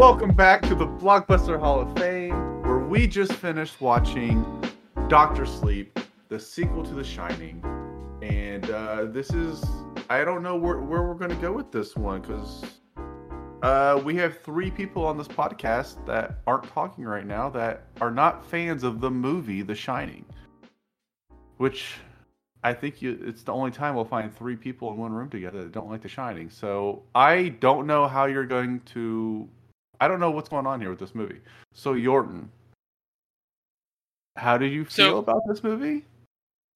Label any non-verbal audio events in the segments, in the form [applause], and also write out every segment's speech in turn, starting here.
Welcome back to the Blockbuster Hall of Fame, where we just finished watching Doctor Sleep, the sequel to The Shining. And uh, this is, I don't know where, where we're going to go with this one because uh, we have three people on this podcast that aren't talking right now that are not fans of the movie The Shining. Which I think you, it's the only time we'll find three people in one room together that don't like The Shining. So I don't know how you're going to. I don't know what's going on here with this movie. So Yorton, how did you feel So- about this movie?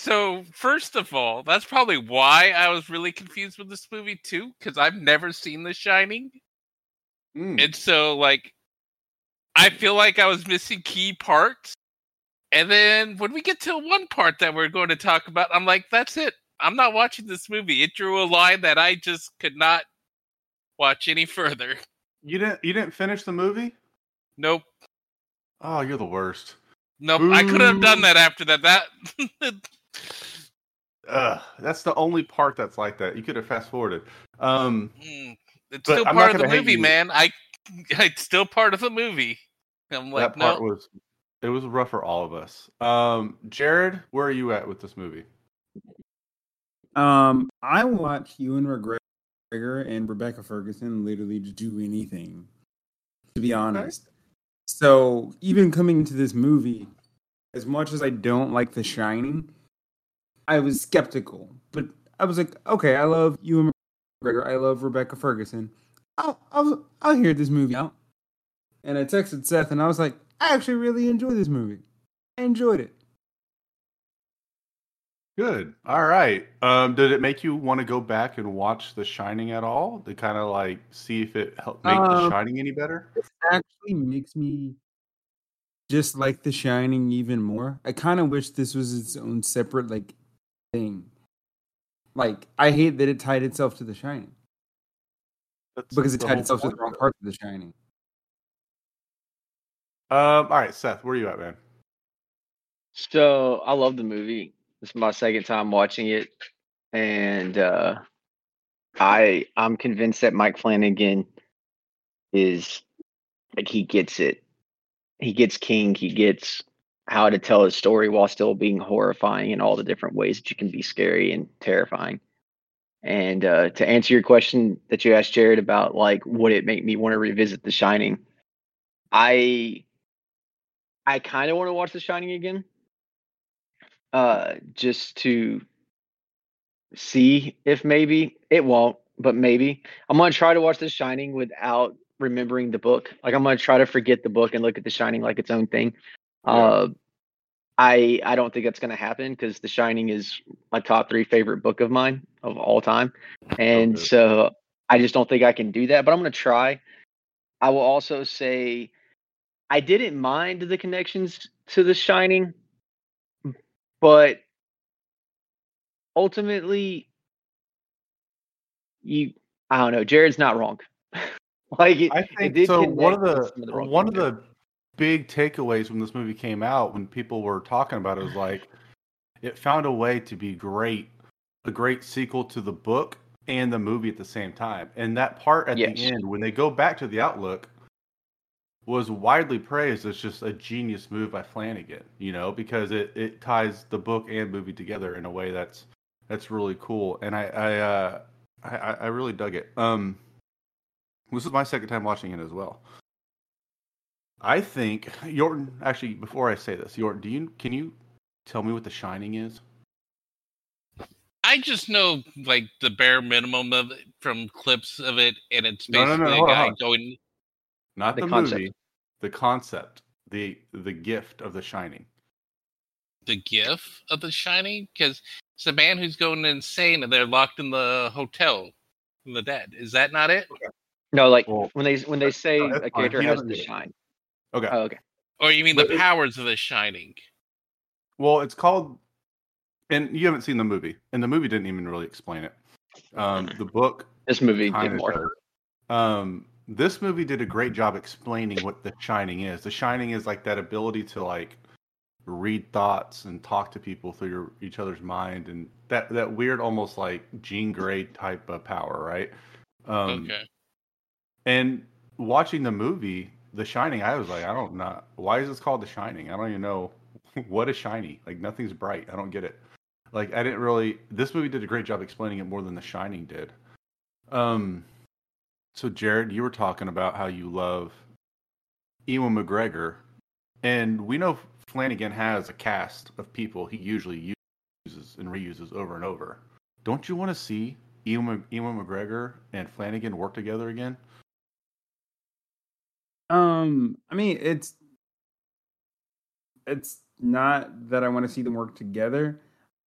So first of all, that's probably why I was really confused with this movie too, because I've never seen The Shining, Mm. and so like, I feel like I was missing key parts. And then when we get to one part that we're going to talk about, I'm like, that's it. I'm not watching this movie. It drew a line that I just could not watch any further. [laughs] You didn't. You didn't finish the movie. Nope. Oh, you're the worst. Nope. I could have done that after that. That [laughs] Ugh, that's the only part that's like that. You could have fast forwarded. Um, Mm, it's still part of the movie, man. I [laughs] it's still part of the movie. I'm like, that part no. was it was rough for all of us. Um, Jared, where are you at with this movie? Um, I and Ewan And Rebecca Ferguson literally just do anything. To be honest, so even coming into this movie, as much as I don't like The Shining, I was skeptical. But I was like, okay, I love Ewan McGregor, I love Rebecca Ferguson. I'll I'll I'll hear this movie out. And I texted Seth, and I was like, I actually really enjoy this movie. I enjoyed it. Good. All right. Um, did it make you want to go back and watch The Shining at all to kind of like see if it helped make The Um, Shining any better? This actually makes me just like The Shining even more. I kind of wish this was its own separate like thing. Like I hate that it tied itself to The Shining That's because it tied whole itself to the wrong part of The Shining. Um, all right, Seth, where are you at, man? So I love the movie. This is my second time watching it, and uh, I I'm convinced that Mike Flanagan is like he gets it. He gets King. He gets how to tell a story while still being horrifying in all the different ways that you can be scary and terrifying. And uh, to answer your question that you asked Jared about, like, would it make me want to revisit The Shining? I I kind of want to watch The Shining again uh just to see if maybe it won't but maybe. I'm gonna try to watch the shining without remembering the book. Like i'm gonna try to forget the book and look at the shining like its own thing. Uh i i don't think that's gonna happen because the shining is my top three favorite book of mine of all time. And Okay. so i just don't think i can do that but i'm gonna try. I will also say i didn't mind the connections to the shining but ultimately you i don't know jared's not wrong [laughs] like it, I it think so. One of the with some of the one of the big takeaways when this movie came out, when people were talking about it, was like it found a way to be great, a great sequel to the book and the movie at the same time. And that part at Yes. the end, when they go back to the Overlook, was widely praised as just a genius move by Flanagan. You know, because it it ties the book and movie together in a way that's that's really cool. And I I uh, I, I really dug it. Um. This is my second time watching it as well. I think Yorton. Actually, before I say this, Yorton, do you can you tell me what The Shining is? I just know like the bare minimum of it from clips of it, and it's No, no, basically no, a guy going. Not the, The concept. movie, the concept, the the gift of The Shining. the gift of the shining because it's a man who's going insane and they're locked in the hotel in the dead is that not it no like Well, when they when they say no, a fine. character has doesn't to shine Okay. oh, okay or you mean But the it- powers of the shining Well, it's called, and you haven't seen the movie, and the movie didn't even really explain it. Um, the book this movie did more. Um, this movie did a great job explaining what The Shining is. The Shining is like that ability to like read thoughts and talk to people through your, each other's mind, and that that weird, almost like Jean Grey type of power, right? Um, okay And watching the movie The Shining, I was like, I don't know why is this called The Shining. I don't even know [laughs] what is shiny. Like nothing's bright. I don't get it. Like I didn't really. This movie did a great job explaining it more than The Shining did. Um. So Jared, you were talking about how you love Ewan McGregor, and we know Flanagan has a cast of people he usually uses and reuses over and over. Don't you want to see Ewan, Ewan McGregor and Flanagan work together again? Um, I mean, it's it's not that I want to see them work together.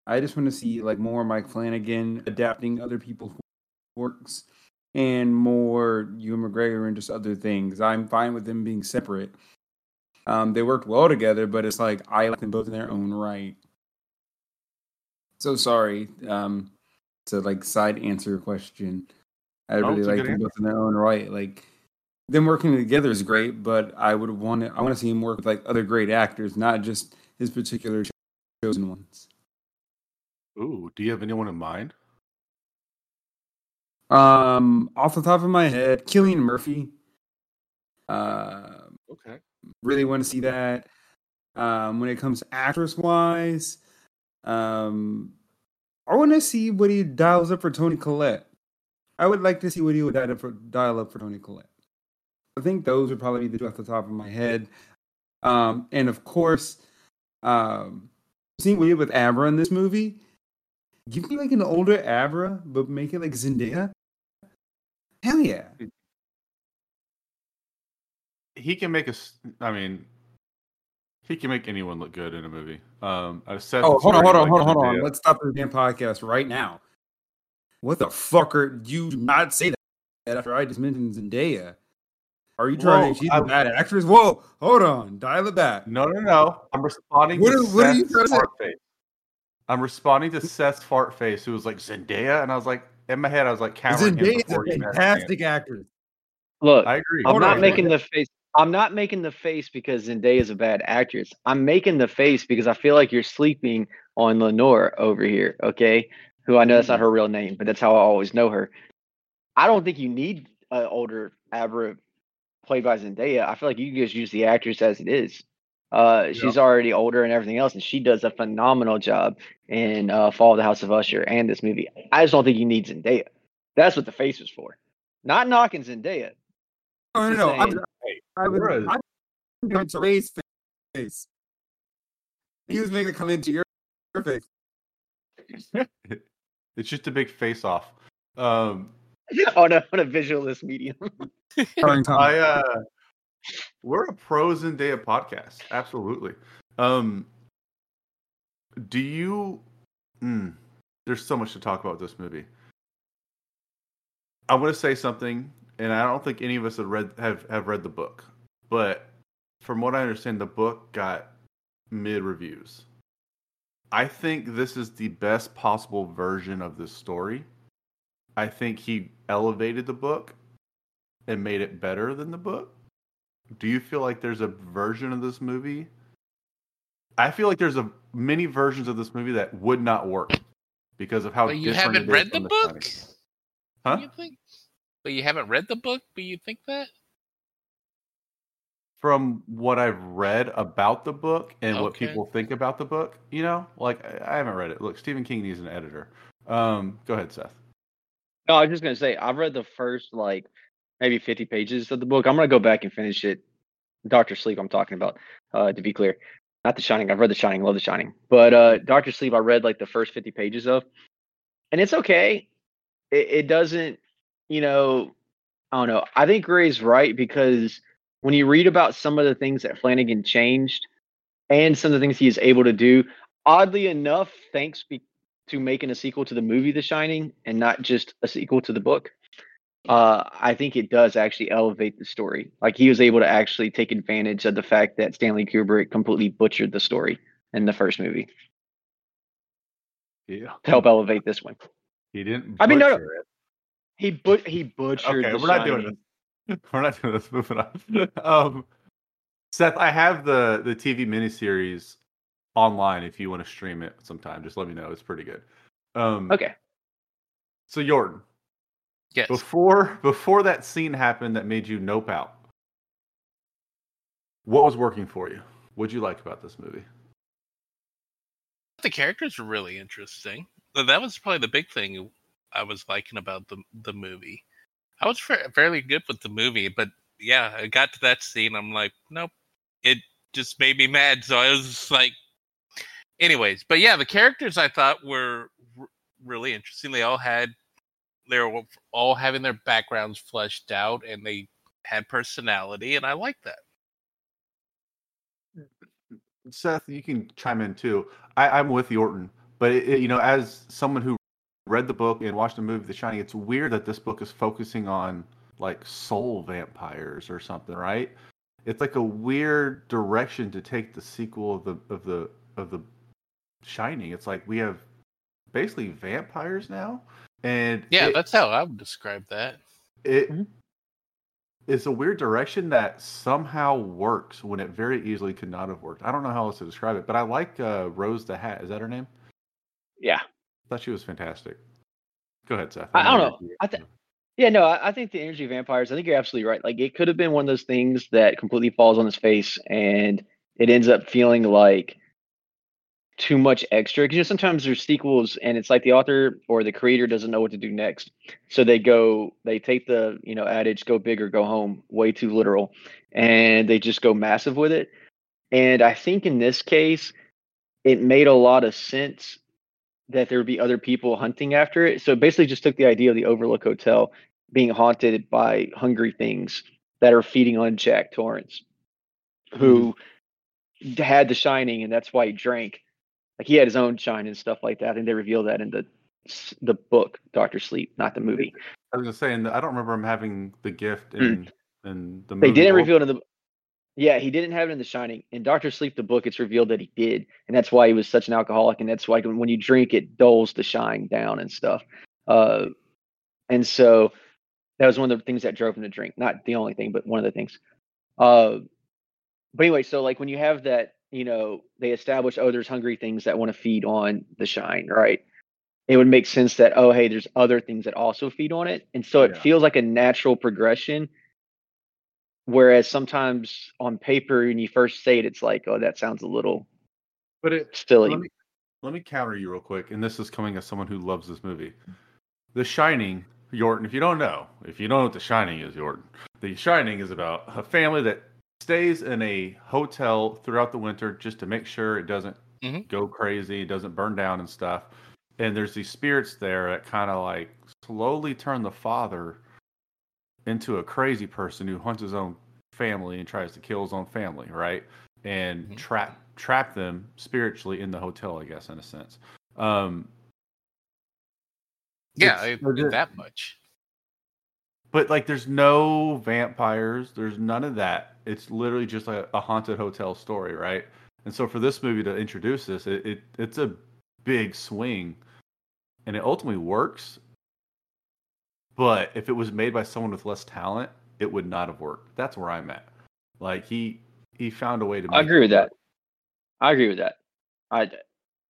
I just want to see like more Mike Flanagan adapting other people's works and more Ewan McGregor and just other things. I'm fine with them being separate. Um, they worked well together, but it's like I like them both in their own right. So sorry um, to like side answer your question. I No, really like them both in their own right. Like them working together is great, but I would want to. I want to see him work with like other great actors, not just his particular chosen ones. Ooh, do you have anyone in mind? Um, off the top of my head, Cillian Murphy. Uh, Okay. really want to see that. Um, when it comes actress wise, um, I want to see what he dials up for Toni Collette. I would like to see what he would dial up for, dial up for Toni Collette. I think those would probably be the two off the top of my head. Um, and of course, um, seeing what he did with Abra in this movie, give me like an older Abra, but make it like Zendaya. Hell yeah! He can make us. I mean, he can make anyone look good in a movie. Um, I said. Oh, hold on, hold on, like hold on, hold on. Let's stop the damn podcast right now. What the fucker? You do not say that after I just mentioned Zendaya. Are you trying Whoa, to she's I- a bad actress? Whoa, hold on, dial it back. No, no, no. I'm responding What to what are you trying to say? fart face. I'm responding to Seth's fart face, who was like Zendaya, and I was like, in my head, I was like countering him Zendaya is before a even had a fantastic actress. Look. I agree. I'm Hold not on. making the face. I'm not making the face because Zendaya is a bad actress. I'm making the face because I feel like you're sleeping on Lenore over here. Okay, who I know that's not her real name, but that's how I always know her. I don't think you need an older Abra played by Zendaya. I feel like you can just use the actress as it is. Uh, she's already older and everything else, and she does a phenomenal job in uh, Fall of the House of Usher and this movie. I just don't think you need Zendaya. That's what the face was for. Not knocking Zendaya. No, no, Just no. I'm. I was, I'm going to raise face. He was making a comment to your, your face. [laughs] It's just a big face off. Um, [laughs] on a on a visualist medium. I uh, we're a pro Zendaya podcast. Absolutely. Um, do you? Mm, there's so much to talk about this movie. I want to say something, and I don't think any of us have read have, have read the book, but from what I understand, the book got mid reviews. I think this is the best possible version of this story. I think he elevated the book and made it better than the book. Do you feel like there's a version of this movie? I feel like there's a many versions of this movie that would not work because of how But you different haven't it is read the from book? Shining. Huh? You think? But you haven't read the book, but you think that? From what I've read about the book and what people think about the book, you know, like I I haven't read it. Look, Stephen King needs an editor. Um, go ahead, Seth. No, I was just gonna say I've read the first like maybe 50 pages of the book. I'm gonna go back and finish it. Doctor Sleep, I'm talking about. Uh, to be clear, not The Shining. I've read The Shining, love The Shining, but uh, Doctor Sleep, I read like the first 50 pages of, and it's okay. It, it doesn't, you know, I don't know. I think Ray's right because when you read about some of the things that Flanagan changed and some of the things he is able to do, oddly enough, thanks be- to making a sequel to the movie The Shining and not just a sequel to the book, uh, I think it does actually elevate the story. Like he was able to actually take advantage of the fact that Stanley Kubrick completely butchered the story in the first movie Yeah. to help elevate this one. He didn't. I mean, no, no. it. He but he butchered. Okay, we're not doing this. [laughs] We're not doing this. Moving on. [laughs] Um, Seth, I have the the TV miniseries online. If you want to stream it sometime, just let me know. It's pretty good. Um, Okay. So Yorton, Yes. Before before that scene happened that made you nope out. What was working for you? What'd you like about this movie? the characters were really interesting. That was probably the big thing I was liking about the the movie. I was fa- fairly good with the movie, but yeah, I got to that scene. I'm like, nope. It just made me mad. So I was like, anyways. But yeah, the characters I thought were r- really interesting. They all had they were all having their backgrounds fleshed out, and they had personality, and I like that. Mm, Seth, you can chime in too. I, I'm with Yorton, but it, it- you know, as someone who read the book and watched the movie The Shining, it's weird that this book is focusing on like soul vampires or something, right? It's like a weird direction to take the sequel of the of the of the Shining. It's like we have basically vampires now, and Yeah, it- that's how I would describe that. it it's a weird direction that somehow works when it very easily could not have worked. I don't know how else to describe it, but I like uh, Rose the Hat. Is that her name? Yeah. I thought she was fantastic. Go ahead, Seth. I- I don't know. I thi- Yeah, no, I, I think the energy vampires. I think you're absolutely right. Like it could have been one of those things that completely falls on its face, and it ends up feeling like too much extra. Because you know, sometimes there's sequels, and it's like the author or the creator doesn't know what to do next, so they go, they take the you know adage "go big or go home" way too literal, and they just go massive with it. And I think in this case, it made a lot of sense that there would be other people hunting after it. So it basically just took the idea of the Overlook Hotel being haunted by hungry things that are feeding on Jack Torrance, who mm-hmm. had the shining, and that's why he drank. Like he had his own shine and stuff like that, and they reveal that in the the book Doctor Sleep, not the movie. I was gonna say, and I don't remember him having the gift in in the movie. They didn't reveal it in the. Yeah, he didn't have it in The Shining. In Doctor Sleep, the book, it's revealed that he did, and that's why he was such an alcoholic, and that's why when you drink, it dulls the shine down and stuff. Uh, and so that was one of the things that drove him to drink. Not the only thing, but one of the things. Uh, but anyway, so like when you have that, you know, they establish, oh, there's hungry things that want to feed on the shine, right? It would make sense that, oh, hey, there's other things that also feed on it. And so it Yeah. feels like a natural progression. Whereas sometimes on paper, when you first say it, it's like, oh, that sounds a little But it silly. let me let me counter you real quick, and this is coming as someone who loves this movie. The Shining, Yorton. If you don't know, if you don't know what The Shining is, Yorton, The Shining is about a family that stays in a hotel throughout the winter just to make sure it doesn't Mhm. go crazy, it doesn't burn down and stuff. And there's these spirits there that kind of like slowly turn the father into a crazy person who hunts his own family and tries to kill his own family, right? And Mhm. trap trap them spiritually in the hotel, I guess, in a sense. Um, Yeah, It's- I did that much. But like, there's no vampires. There's none of that. It's literally just a, a haunted hotel story, right? And so for this movie to introduce this, it, it it's a big swing, and it ultimately works. But if it was made by someone with less talent, it would not have worked. That's where I'm at. Like he he found a way to. I agree it with work. that. I agree with that. I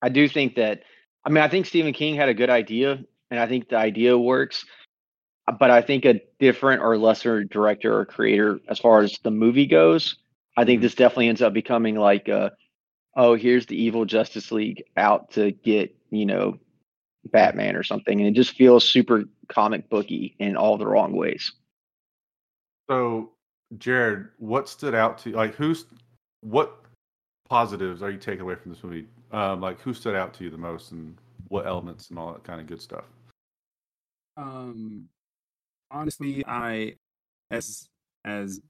I do think that. I mean, I think Stephen King had a good idea, and I think the idea works. But I think a different or lesser director or creator, as far as the movie goes, I think Mhm. this definitely ends up becoming like, a, oh, here's the evil Justice League out to get you know Batman or something, and it just feels super comic booky in all the wrong ways. So, Jared, what stood out to you? Like, who's what positives are you taking away from this movie? Um, like, who stood out to you the most, and what elements and all that kind of good stuff? Um, honestly, I, as as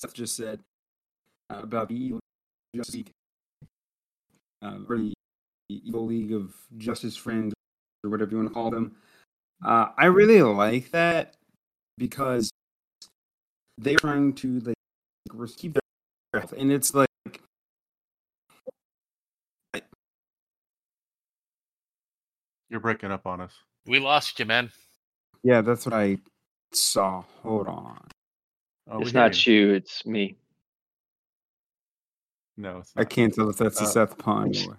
Seth just said uh, about the evil Justice League, uh, or the evil League of Justice Friends, or whatever you want to call them. Uh, I really like that because they're trying to like keep their health, and it's like You're breaking up on us. We lost you, man. yeah, that's what I saw. Hold on, Oh, it's hear not you, it's me. No, it's I can't tell if that's a Uh, Seth pun or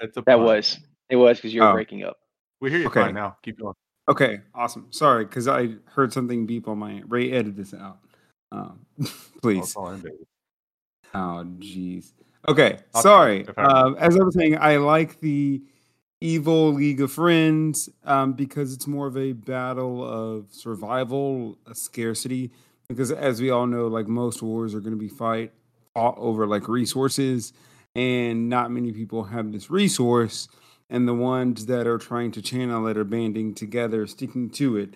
It's a That pun. was it was because you were Oh. breaking up. We hear you Okay. fine now. Keep going. Okay, awesome. Sorry, because I heard something beep on my. Ray, edit this out, um, [laughs] Oh, please. it's all in, baby. Oh, jeez. Okay, I'll sorry. try if I Um, as I was saying, I like the Evil League of Friends um, because it's more of a battle of survival, scarcity. Because as we all know, like most wars are going to be fight fought over like resources, and not many people have this resource. And the ones that are trying to channel it are banding together, sticking to it.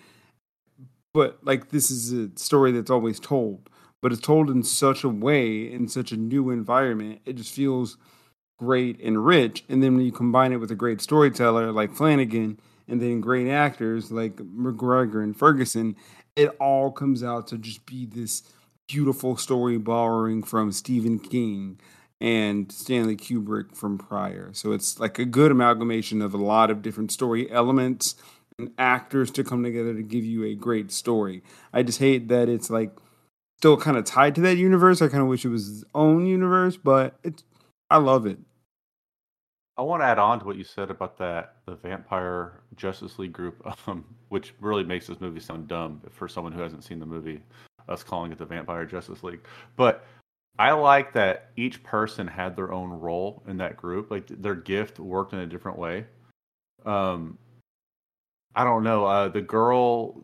But like this is a story that's always told but it's told in such a way in such a new environment it just feels great and rich and then when you combine it with a great storyteller like flanagan and then great actors like mcgregor and ferguson it all comes out to just be this beautiful story borrowing from stephen king and stanley kubrick from prior so it's like a good amalgamation of a lot of different story elements and actors to come together to give you a great story i just hate that it's like still kind of tied to that universe. I kind of wish it was its own universe, but it's I love it. I want to add on to what you said about that the Vampire Justice League group, [laughs] um, which really makes this movie sound dumb for someone who hasn't seen the movie. Us calling it the Vampire Justice League, but I like that each person had their own role in that group. Like their gift worked in a different way. Um, I don't know. Uh, the girl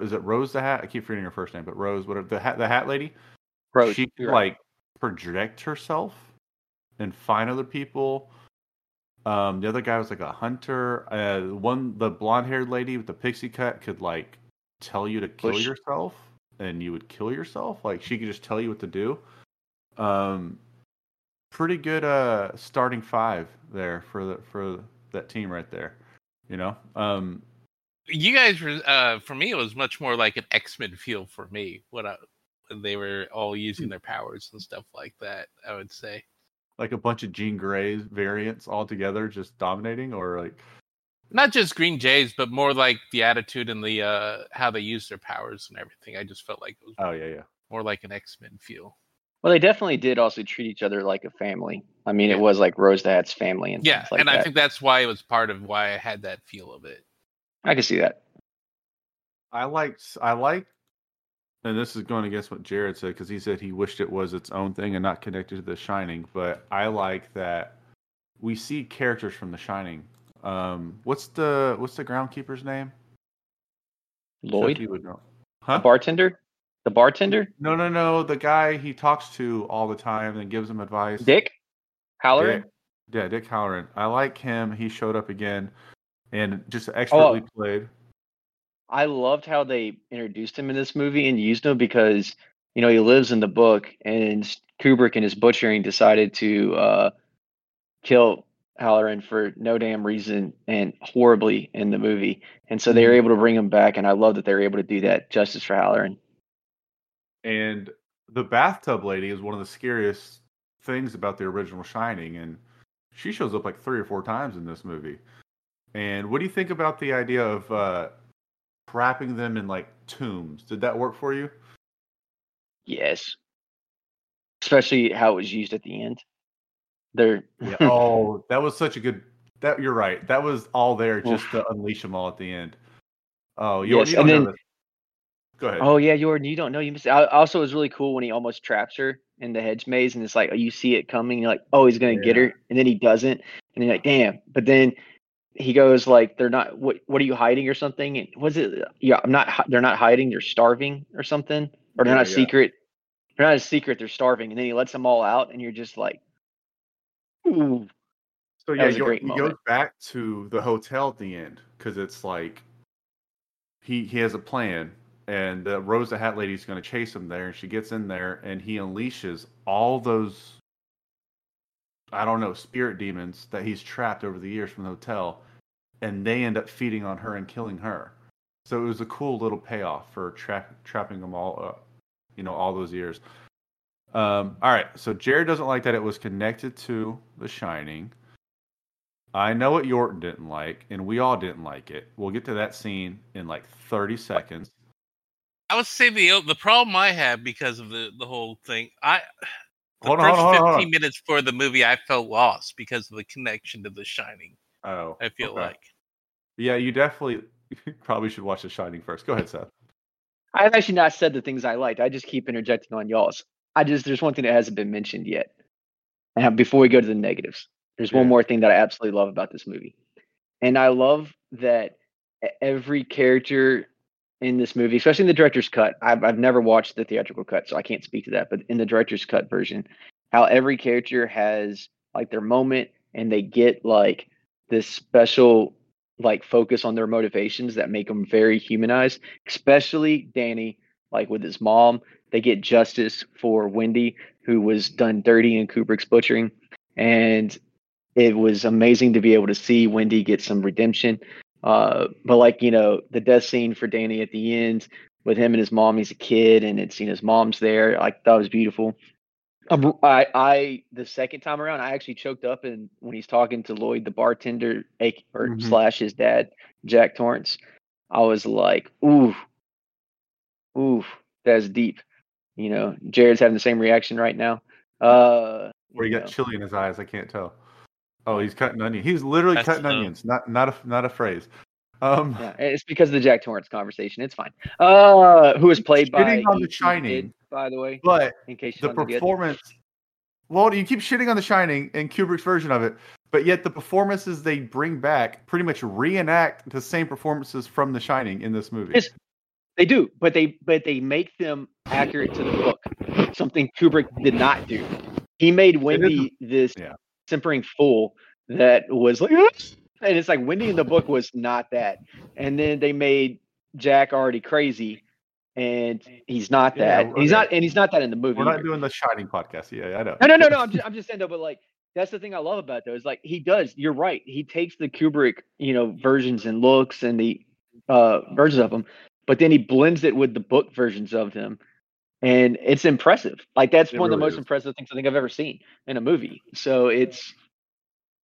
is it Rose the Hat? I keep forgetting her first name, but Rose, whatever the hat, the hat lady. Rose, she could right. like project herself and find other people. Um, the other guy was like a hunter. Uh, one the blonde haired lady with the pixie cut could like tell you to kill Push. yourself, and you would kill yourself. Like she could just tell you what to do. Um, pretty good uh starting five there for the for that team right there. You know, um, You guys were uh for me it was much more like an X-Men feel for me when I when they were all using their powers and stuff like that, I would say. Like a bunch of Jean Grey variants all together, just dominating, or like Not just Green Jays, but more like the attitude and the uh how they use their powers and everything. I just felt like it was oh yeah, yeah. more like an X-Men feel. Well, they definitely did also treat each other like a family. I mean, Yeah. it was like Rose the Hat's family and Yeah, like and that. I think that's why it was part of why I had that feel of it. I can see that. I like I like, and this is going against what Jared said because he said he wished it was its own thing and not connected to The Shining. But I like that we see characters from The Shining. Um, what's the what's the groundkeeper's name? Lloyd, Chucky would know. the Huh? bartender, the bartender, No, no, no. The guy he talks to all the time and gives him advice. Dick Hallorann. Dick. Yeah, Dick Hallorann. I like him. He showed up again and just expertly played. I loved how they introduced him in this movie and used him because you know he lives in the book, and Kubrick and his butchering decided to uh, kill Hallorann for no damn reason and horribly in the movie, and so they were able to bring him back, and I love that they were able to do that justice for Hallorann. And the bathtub lady is one of the scariest things about the original Shining, and she shows up like three or four times in this movie. And what do you think about the idea of uh, trapping them in like tombs? Did that work for you? Yes, especially how it was used at the end. They're Yeah. [laughs] oh, that was such a good. That you're right. That was all there just to unleash them all at the end. Oh, you, Yes, you don't and know then- this. Go ahead. Oh yeah, Yorton, you don't know. You missed. I, also, it was really cool when he almost traps her in the hedge maze, and it's like oh, you see it coming. You're like, oh, he's gonna get her, and then he doesn't, and you're like, damn. But then he goes like, they're not. What What are you hiding or something? And was it? Yeah, I'm not. They're not hiding. They're starving or something, or they're Yeah, not yeah. secret. They're not a secret. They're starving, and then he lets them all out, and you're just like, ooh, So yeah, he, great goes back to the hotel at the end because it's like he he has a plan, and the Rose the Hat lady's going to chase him there, and she gets in there, and he unleashes all those I don't know spirit demons that he's trapped over the years from the hotel, and they end up feeding on her and killing her. So it was a cool little payoff for trap, trapping them all up, you know, all those years. Um, all right, so Jared doesn't like that it was connected to The Shining. I know what Yorton didn't like, and we all didn't like it. We'll get to that scene in like 30 seconds. I would say the the problem I had because of the the whole thing, I the Hold on, first hold on, hold on, 15 minutes for the movie, I felt lost because of the connection to The Shining. Oh, I feel okay. like Yeah, you definitely [laughs] you probably should watch The Shining first. Go ahead, Seth. I've actually not said the things I liked. I just keep interjecting on y'all's. I just there's one thing that hasn't been mentioned yet. And before we go to the negatives, there's one more thing that I absolutely love about this movie. And I love that every character in this movie, especially in the director's cut, I've, I've never watched the theatrical cut, so I can't speak to that. But in the director's cut version, how every character has like their moment and they get like this special like focus on their motivations that make them very humanized, especially Danny, like with his mom. They get justice for Wendy, who was done dirty in Kubrick's butchering. And it was amazing to be able to see Wendy get some redemption. Uh, but like, you know, the death scene for Danny at the end with him and his mom, he's a kid and it's seen his mom's there. Like that was beautiful. Um, I, I, the second time around, I actually choked up and when he's talking to Lloyd, the bartender, or Mhm. slash his dad, Jack Torrance, I was like, ooh, ooh, that's deep. You know, Jared's having the same reaction right now. Uh, Where you you got know. chili in his eyes, I can't tell. Oh, he's cutting onion. He's literally That's cutting the- onions. Not not a not a phrase. Um, Yeah, it's because of the Jack Torrance conversation. It's fine. Uh, who was played by Shitting on The Shining. Kid, by the way, but in case you the don't performance. Well, you keep shitting on The Shining and Kubrick's version of it, but yet the performances they bring back pretty much reenact the same performances from The Shining in this movie. Yes. They do, but they but they make them accurate to the book. Something Kubrick did not do. He made Wendy this yeah. Simpering fool that was like, and it's like Wendy in the book was not that. And then they made Jack already crazy, and he's not Yeah, that. He's okay. not, and he's not that in the movie. We're not either. doing the Shining podcast. Yeah, I know. No, no, no, no. I'm just, I'm just saying though, but like that's the thing I love about though is like he does. You're right. He takes the Kubrick, you know, versions and looks and the uh versions of them, but then he blends it with the book versions of them, and it's impressive. Like that's It one of the most is. impressive things I think I've ever seen in a movie. So it's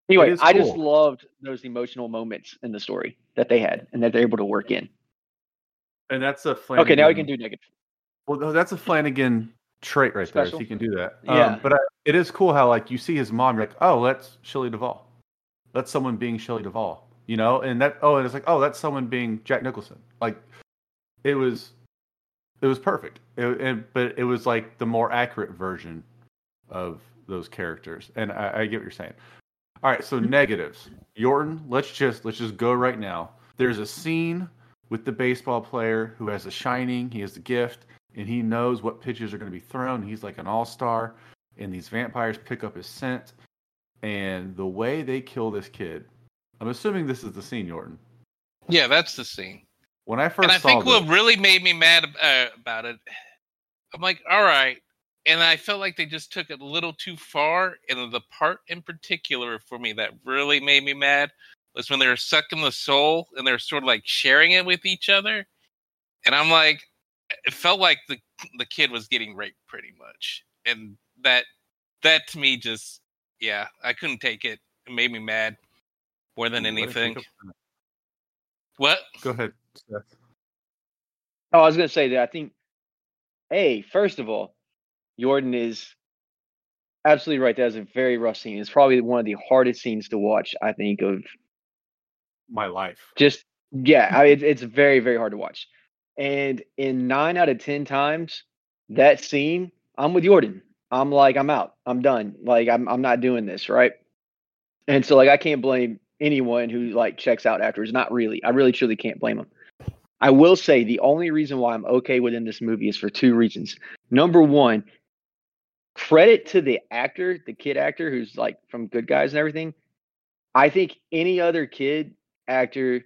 anyway. is I just loved those emotional moments in the story that they had and that they're able to work in. And that's a Flanagan. Okay, now we can do negative. Well, no, that's a Flanagan trait right there. Special. So he can do that. Yeah. Um, but I, it is cool how like you see his mom, you're like, oh, that's Shelley Duvall. That's someone being Shelley Duvall. You know, and that oh, and it's like, oh, that's someone being Jack Nicholson. Like, it was, it was perfect. It, it, but it was like the more accurate version of those characters. And I, I get what you're saying. All right, so mm-hmm. negatives. Yorton, let's just let's just go right now. There's a scene with the baseball player who has a shining, he has the gift, and he knows what pitches are going to be thrown. He's like an all-star, and these vampires pick up his scent. And the way they kill this kid, I'm assuming this is the scene, Yorton. Yeah, that's the scene. When I first and I think this, what really made me mad uh, about it, I'm like, all right. And I felt like they just took it a little too far. And the part in particular for me that really made me mad was when they were sucking the soul and they're sort of like sharing it with each other. And I'm like, it felt like the the kid was getting raped pretty much. And that that to me just yeah, I couldn't take it. It made me mad more than anything. What? Go ahead. Seth. Oh, I was gonna say that I think, hey, first of all, Yorton is absolutely right. That's a very rough scene. It's probably one of the hardest scenes to watch. I think of My life. just yeah. I, it, it's very very hard to watch. And in nine out of ten times, that scene, I'm with Yorton. I'm like, I'm out. I'm done. Like, I'm I'm not doing this, right? And so, like, I can't blame anyone who like checks out afterwards. Not really. I really truly can't blame them. I will say the only reason why I'm okay within this movie is for two reasons. Number one, credit to the actor, the kid actor who's like from Good Guys and everything. I think any other kid actor,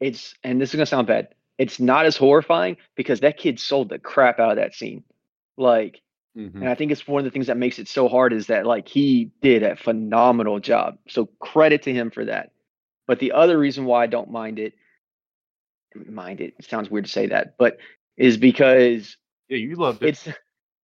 it's and this is gonna sound bad. It's not as horrifying because that kid sold the crap out of that scene. Like, Mhm. and I think it's one of the things that makes it so hard is that like he did a phenomenal job. So credit to him for that. But the other reason why I don't mind it, mind it, it sounds weird to say that, but is because Yeah, you loved it. it's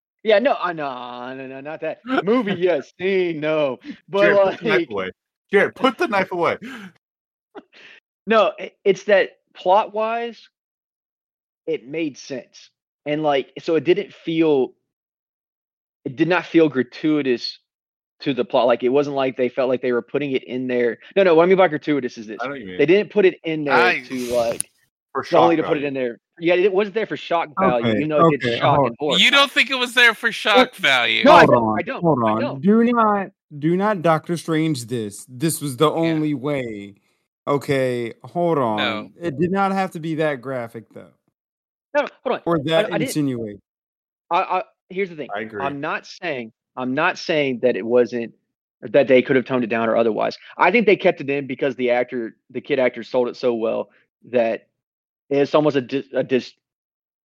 [laughs] yeah, no, I no, no, no, not that [laughs] movie. Yes, scene, no, but Jared, put the knife like, away. Jared, put the knife away. [laughs] no, it's that plot wise, it made sense, and like, so it didn't feel, it did not feel gratuitous to the plot. Like, it wasn't like they felt like they were putting it in there. No, no, what I mean by gratuitous is this: I know what you mean. they didn't put it in there I- to like only to shock put it in there. Yeah, it wasn't there for shock value. Okay, You know, it okay, did shock and horror. You don't think it was there for shock value? No, I hold don't, on, I don't, hold I on. don't. Do not, do not Doctor Strange this. This was the only way. Okay, hold on. No. It did not have to be that graphic though, No, no, hold on. or that I didn't- insinuate. I, I here's the thing. I agree. I'm not saying I'm not saying that it wasn't that they could have toned it down or otherwise. I think they kept it in because the actor, the kid actor, sold it so well that it's almost a, dis, a dis,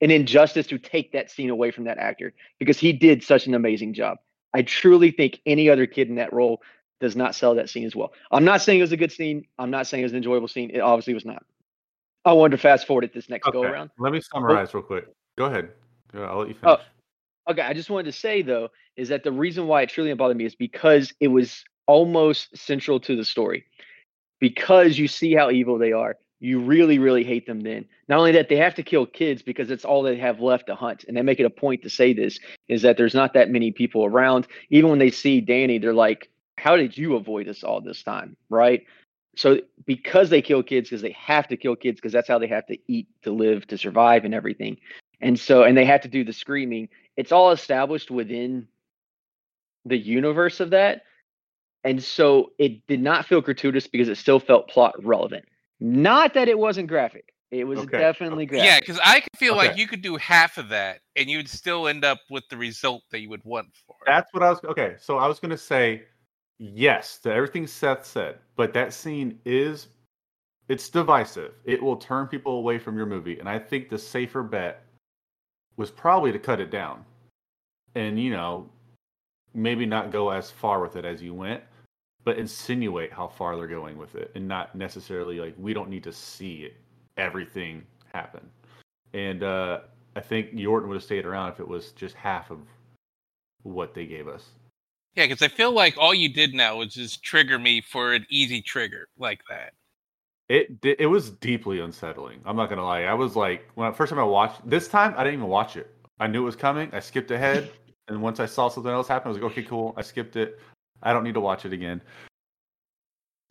an injustice to take that scene away from that actor because he did such an amazing job. I truly think any other kid in that role does not sell that scene as well. I'm not saying it was a good scene. I'm not saying it was an enjoyable scene. It obviously was not. I wanted to fast forward it this next go around. Let me summarize real quick. Go ahead. I'll let you Oh, finish. Okay, I just wanted to say though is that the reason why it truly bothered me is because it was almost central to the story. Because you see how evil they are, you really, really hate them. Then not only that, they have to kill kids because it's all they have left to hunt, and they make it a point to say this is that there's not that many people around. Even when they see Danny, they're like, "How did you avoid us all this time?" Right? So because they kill kids, because they have to kill kids, because that's how they have to eat to live to survive and everything. And so, and they have to do the screaming it's all established within the universe of that. And so it did not feel gratuitous because it still felt plot relevant. Not that it wasn't graphic. It was Okay, definitely graphic. Yeah, because I could feel like you could do half of that and you'd still end up with the result that you would want for it. That's what I was. Okay, so I was going to say yes to everything Seth said, but that scene is it's divisive. It will turn people away from your movie, and I think the safer bet was probably to cut it down, and you know, maybe not go as far with it as you went, but insinuate how far they're going with it, and not necessarily like we don't need to see it, everything happen. And uh, I think Yorton would have stayed around if it was just half of what they gave us. Yeah, because I feel like all you did now was just trigger me for an easy trigger like that. It it was deeply unsettling. I'm not gonna lie. I was like, when I, first time I watched this time, I didn't even watch it. I knew it was coming. I skipped ahead, and once I saw something else happen, I was like, okay, cool. I skipped it. I don't need to watch it again.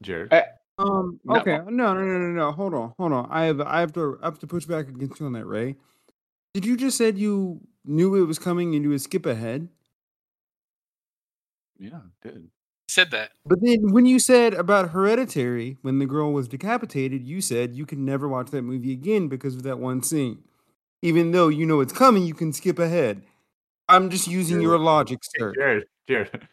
Jared, Uh, Um. No. Okay. No. No. No. No. No. Hold on. Hold on. I have. I have to. I have to push back against you on that, Ray. Did you just said you knew it was coming and you would skip ahead? yeah, I did. Said that. But then when you said about Hereditary, when the girl was decapitated, you said you could never watch that movie again because of that one scene. Even though you know it's coming, you can skip ahead. I'm just using your logic, sir. Jared, Jared.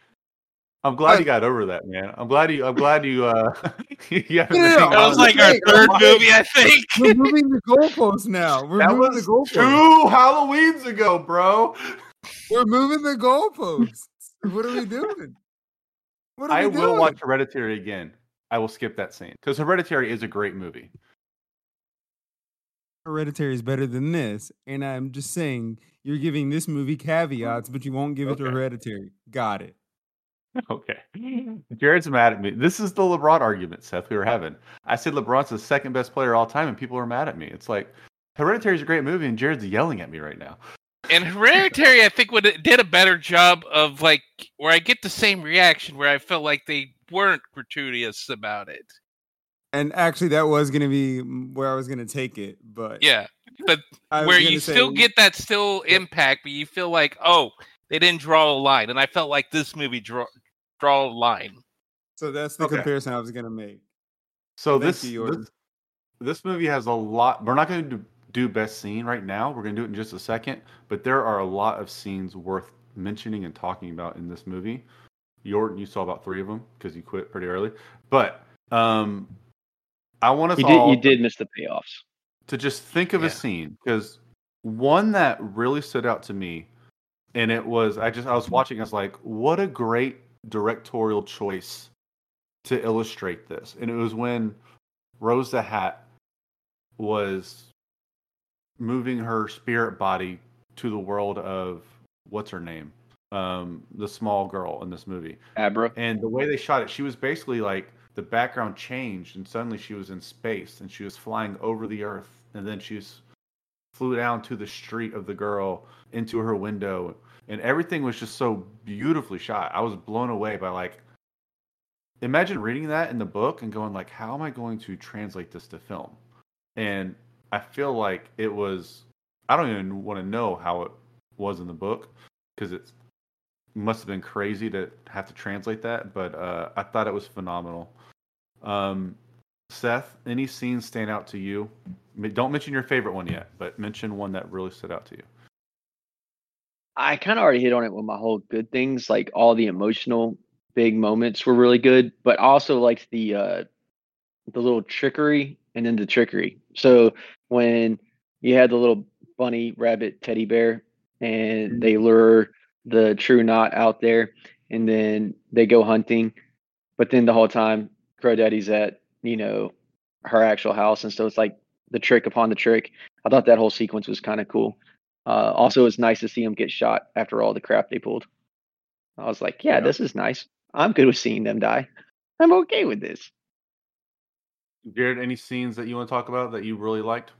I'm glad I- you got over that, man. I'm glad you. I'm glad you. Uh, [laughs] you haven't No, no, no, That was like our third hey. movie, I think. We're moving the goalposts now. We're That moving was the goalposts. two Halloweens ago, bro. We're moving the goalposts. what are we doing? What are I we doing? will doing? watch Hereditary again. I will skip that scene because Hereditary is a great movie. Hereditary is better than this, and I'm just saying you're giving this movie caveats, but you won't give it to Hereditary. Got it. Okay. Jared's mad at me. This is the LeBron argument, Seth, we were having. I said LeBron's the second best player of all time, and people are mad at me. It's like Hereditary is a great movie, and Jared's yelling at me right now. And Hereditary, I think, would did a better job of like where I get the same reaction where I felt like they weren't gratuitous about it. And actually, that was going to be where I was going to take it, but Yeah, but where you say- still get that still impact, but you feel like, oh, they didn't draw a line, and I felt like this movie draw draw a line. So that's the Okay. comparison I was going to make. So this, you, this this movie has a lot. We're not going to do best scene right now. We're going to do it in just a second. But there are a lot of scenes worth mentioning and talking about in this movie. Yorton, you saw about three of them because you quit pretty early. But um, I want us You all did, you did miss the payoffs. to just think of Yeah. a scene because one that really stood out to me, and it was I just I was watching. I was like, what a great directorial choice to illustrate this, and it was when Rose the Hat was moving her spirit body to the world of what's her name, um, the small girl in this movie. Abra. And the way they shot it, she was basically like the background changed, and suddenly she was in space, and she was flying over the Earth, and then she was, flew down to the street of the girl into her window, and everything was just so beautifully shot. I was blown away by like, imagine reading that in the book and going like, how am I going to translate this to film? And I feel like it was. I don't even want to know how it was in the book because it must have been crazy to have to translate that. But uh, I thought it was phenomenal. Um, Seth, any scenes stand out to you? Don't mention your favorite one yet, but mention one that really stood out to you. I kind of already hit on it with my whole good things. Like all the emotional big moments were really good, but also liked the uh the little trickery and then the trickery. So when you had the little bunny rabbit teddy bear and they lure the true knot out there and then they go hunting, but then the whole time Crow Daddy's at, you know, her actual house and so it's like the trick upon the trick. I thought that whole sequence was kind of cool. Uh, also, it's nice to see him get shot after all the crap they pulled. I was like, yeah, Yeah. this is nice. I'm good with seeing them die. I'm okay with this. Jared, any scenes that you want to talk about that you really liked?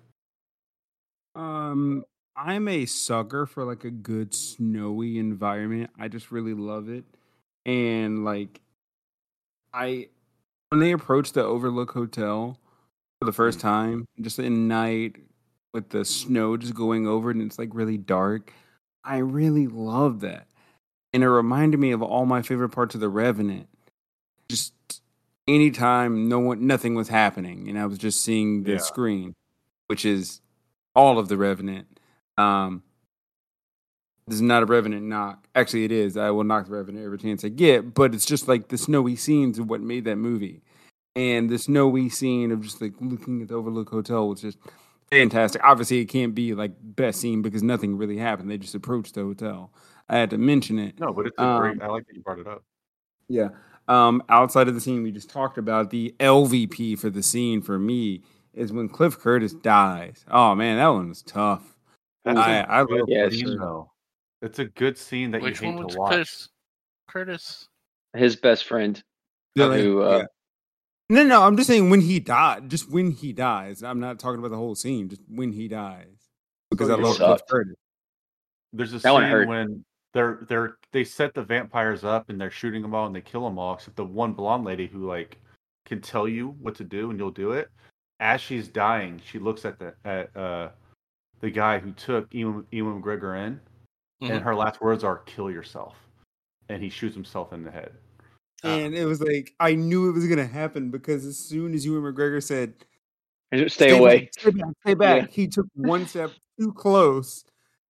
Um, I'm a sucker for like a good snowy environment. I just really love it. And like I when they approached the Overlook Hotel for the first time, just at night with the snow just going over it and it's like really dark. I really love that. And it reminded me of all my favorite parts of the Revenant. Just anytime no one nothing was happening and I was just seeing the Yeah. screen, which is all of the Revenant. Um, this is not a Revenant knock. Actually, it is. I will knock the Revenant every chance I get, but it's just like the snowy scenes of what made that movie. And the snowy scene of just like looking at the Overlook Hotel was just fantastic. Obviously, it can't be like best scene because nothing really happened. They just approached the hotel. I had to mention it. No, but it's a Um, great. I like that you brought it up. Yeah. Um, outside of the scene we just talked about, the LVP for the scene for me is when Cliff Curtis dies. Oh man, that one was tough. That's I- a I good love Yes. scene, though. It's a good scene that Which you one hate was to watch. Curtis? Curtis? His best friend. They're like- who, uh, yeah. No, no, I'm just saying when he died, just when he dies. I'm not talking about the whole scene, just when he dies. Because So I you love. Cliff Curtis. There's a That scene when they're they're they set the vampires up and they're shooting them all and they kill them all except the one blonde lady who like can tell you what to do and you'll do it. As she's dying, she looks at the at uh the guy who took Ewan, Ewan McGregor in, Mhm. and her last words are "kill yourself," and he shoots himself in the head. Ah. And it was like I knew it was gonna happen because as soon as Ewan McGregor said Stay, away. back, stay back, stay back. Yeah. He took one step too close,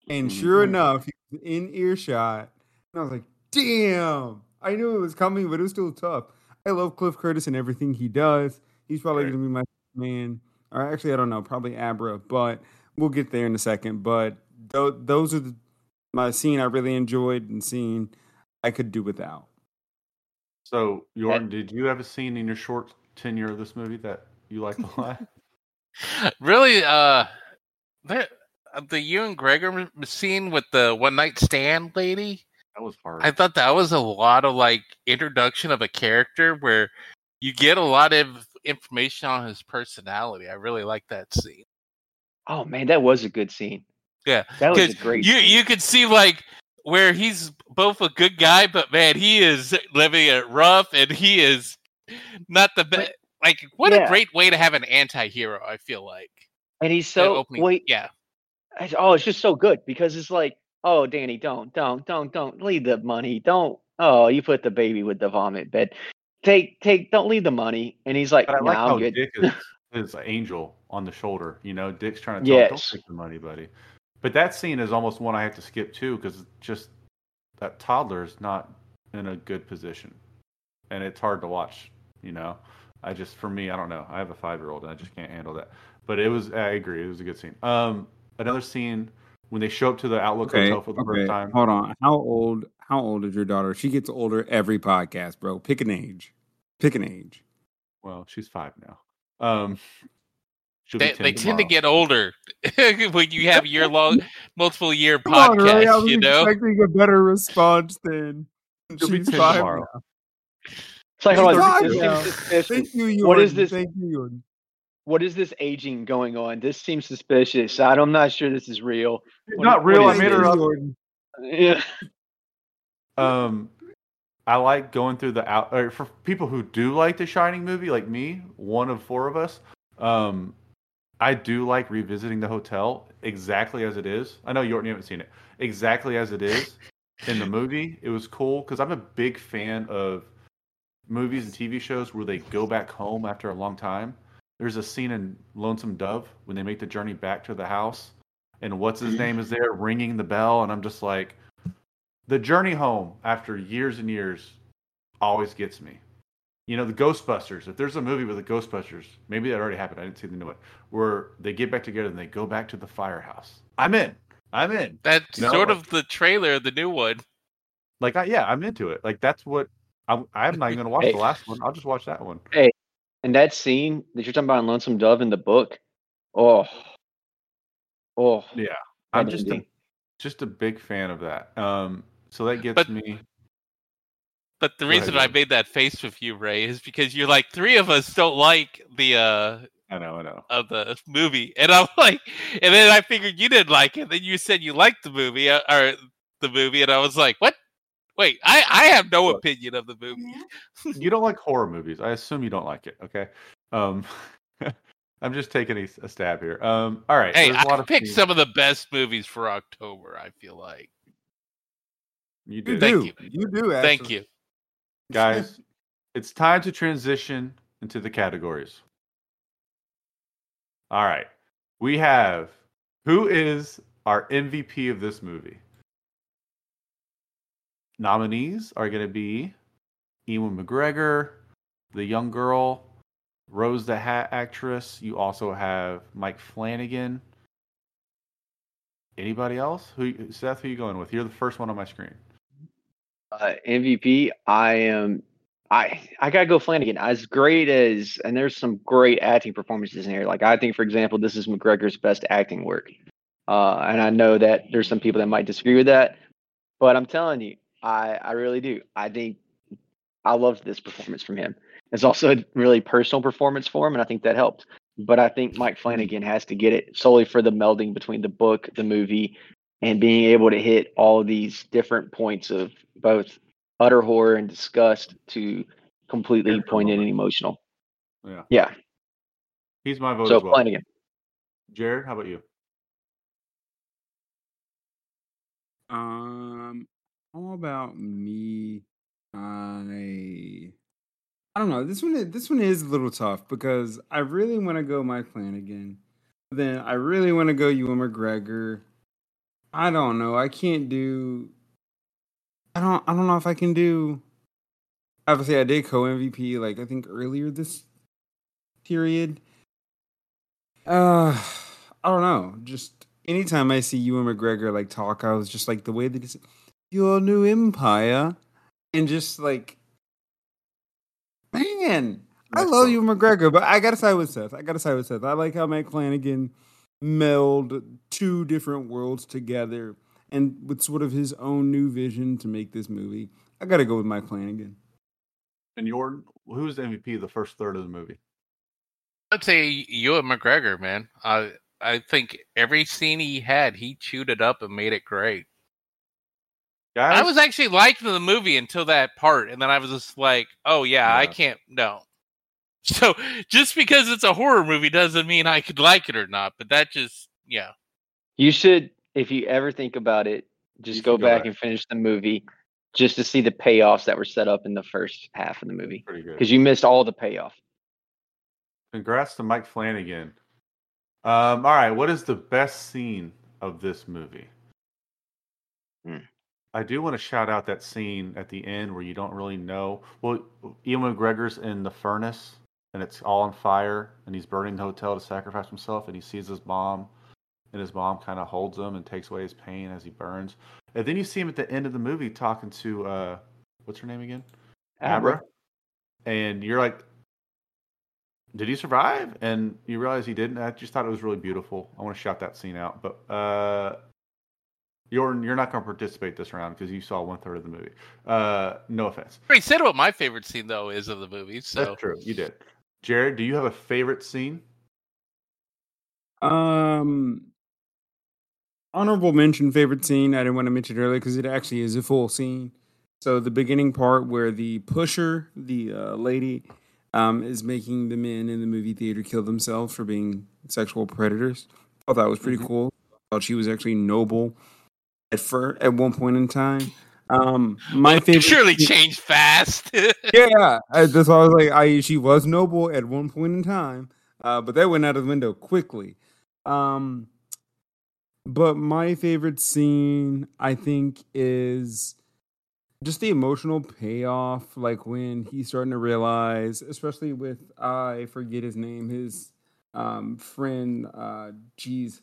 and sure Mhm. enough, he was in earshot. And I was like, "Damn!" I knew it was coming, but it was still tough. I love Cliff Curtis and everything he does. He's probably gonna be my man, or actually, I don't know, probably Abra, but we'll get there in a second. But th- those are the, my scene I really enjoyed and scene I could do without. So, Jordan, did you have a scene in your short tenure of this movie that you liked a lot? [laughs] really, uh, the, the Ewan Gregor scene with the one night stand lady. that was hard. I thought that was a lot of like introduction of a character where you get a lot of information on his personality. I really like that scene. Oh man, that was a good scene. Yeah, That was a 'Cause great. You scene. you could see like where he's both a good guy, but man, he is living it rough, and he is not the best. Like, what Yeah. a great way to have an anti-hero. I feel like and he's so opening- wait. yeah, It's- Oh, it's just so good because it's like, oh, Danny, don't, don't, don't, don't leave the money. Don't. Oh, you put the baby with the vomit bed. Take, take, don't leave the money. And he's like, But I no, like I'm how good. Dick is, is an angel on the shoulder. You know, Dick's trying to tell him, don't Yes. take the money, buddy. But that scene is almost one I have to skip too because just that toddler is not in a good position, and it's hard to watch. You know, I just for me, I don't know. I have a five year old and I just can't handle that. But it was, I agree, it was a good scene. Um, another scene when they show up to the Outlook Okay, Hotel for the okay. first time. Hold on. How old? How old is your daughter? She gets older every podcast, bro. Pick an age. Pick an age. Well, she's five now. Um, she'll they, be 10 they tend to get older [laughs] when you have year long, [laughs] multiple year Come on, Ray, I podcasts. was You know, expecting a better response than She'll be she's 10 five tomorrow. now. It's like, hold on, this now. seems suspicious. Thank you, What is this? Thank you, Jordan. What is this aging going on? This seems suspicious. I'm not sure this is real. What- not real. I is made her up. Yeah. Um, I like going through the out. Or for people who do like the Shining movie, like me, one of four of us. Um, I do like revisiting the hotel exactly as it is. I know you haven't seen it exactly as it is in the movie. It was cool because I'm a big fan of movies and TV shows where they go back home after a long time. There's a scene in Lonesome Dove when they make the journey back to the house, and what's his name is there ringing the bell, and I'm just like, the journey home after years and years always gets me. You know, the Ghostbusters. If there's a movie with the Ghostbusters, maybe that already happened. I didn't see the new one where they get back together and they go back to the firehouse. I'm in. I'm in. That's No. sort of the trailer, the new one. Like, I, yeah, I'm into it. Like, that's what I'm. I'm not even gonna watch Hey. the last one. I'll just watch that one. Hey, and that scene that you're talking about in Lonesome Dove in the book, oh, oh, Yeah, I'm just a, just a big fan of that. Um, so that gets But- me. But the Go ahead, reason I Jordan. made that face with you, Ray, is because you're like three of us don't like the uh I know, I know. of the movie, and I'm [laughs] like, and then I figured you didn't like it. Then you said you liked the movie, uh, or the movie, and I was like, what? Wait, I I have no Look. opinion of the movie. [laughs] you don't like horror movies. I assume you don't like it. Okay. Um, [laughs] I'm just taking a, a stab here. Um, all right. Hey, there's a lot I picked some of the best movies for October. I feel like. You You did, Thank do. you. You do. Thank you. Guys. it's time to transition into the categories. All right. We have who is our MVP of this movie? Nominees are going to be Ewan McGregor, the young girl, Rose the Hat actress. You also have Mike Flanagan. Anybody else? Who Seth? Who are you going with? You're the first one on my screen. Uh, MVP. I am. I I gotta go Flanagan. As great as and there's some great acting performances in here. Like I think, for example, this is McGregor's best acting work. Uh, and I know that there's some people that might disagree with that, but I'm telling you, I I really do. I think I loved this performance from him. It's also a really personal performance for him, and I think that helped. But I think Mike Flanagan has to get it solely for the melding between the book, the movie, and being able to hit all these different points of both utter horror and disgust to completely Character poignant and emotional. Yeah, Yeah. he's my vote So as well. Flanagan. Jared, how about you? Um, how about me? I I don't know. This one is- this one is a little tough because I really want to go Mike Flanagan. Then I really want to go Ewan McGregor. I don't know. I can't do. I don't. I don't know if I can do. Obviously, I did co MVP like I think earlier this period. Uh, I don't know. Just anytime I see Ewan McGregor like talk, I was just like the way that he said, "Your new empire," and just like, man, I love you, McGregor, but I gotta side with Seth. I gotta side with Seth. I like how Mike Flanagan meld two different worlds together and with sort of his own new vision to make this movie. I gotta go with Mike Flanagan. And Jordan, who's the MVP of the first third of the movie? I'd say Ewan McGregor, man. I I think every scene he had, he chewed it up and made it great. Guys, I was actually liking the movie until that part, and then I was just like, "Oh yeah, I can't no." [laughs] So just because it's a horror movie doesn't mean I could like it or not. But that just yeah, You should, if you ever think about it, just go go back back. and finish the movie just to see the payoffs that were set up in the first half of the movie. pretty good. Because you missed all the payoff. Congrats to Mike Flanagan. Um, all right, what is the best scene of this movie? Hmm. I do want to shout out that scene at the end where you don't really know. Well, Ewan McGregor's in the furnace and it's all on fire, and he's burning the hotel to sacrifice himself, and he sees his mom, and his mom kind of holds him and takes away his pain as he burns. And then you see him at the end of the movie talking to uh, what's her name again? Abra. And you're like, did he survive? And you realize he didn't. I just thought it was really beautiful. I want to shout that scene out. But uh, you're you're not going to participate this round because you saw one third of the movie. Uh, no offense. I already said what my favorite scene though is of the movie. So That's true. You did. Jared, do you have a favorite scene? Um, honorable mention favorite scene. I didn't want to mention earlier because it actually is a full scene. So the beginning part where the pusher, the uh, lady, um, is making the men in the movie theater kill themselves for being sexual predators. I thought that was pretty Mhm. cool. I thought she was actually noble at first, at one point in time. Um, my Well, favorite surely scene- changed fast. [laughs] yeah, I, that's why I was like, I she was noble at one point in time, uh, but that went out of the window quickly. Um, but my favorite scene, I think, is just the emotional payoff, like when he's starting to realize, especially with I forget his name, his um friend, uh, geez,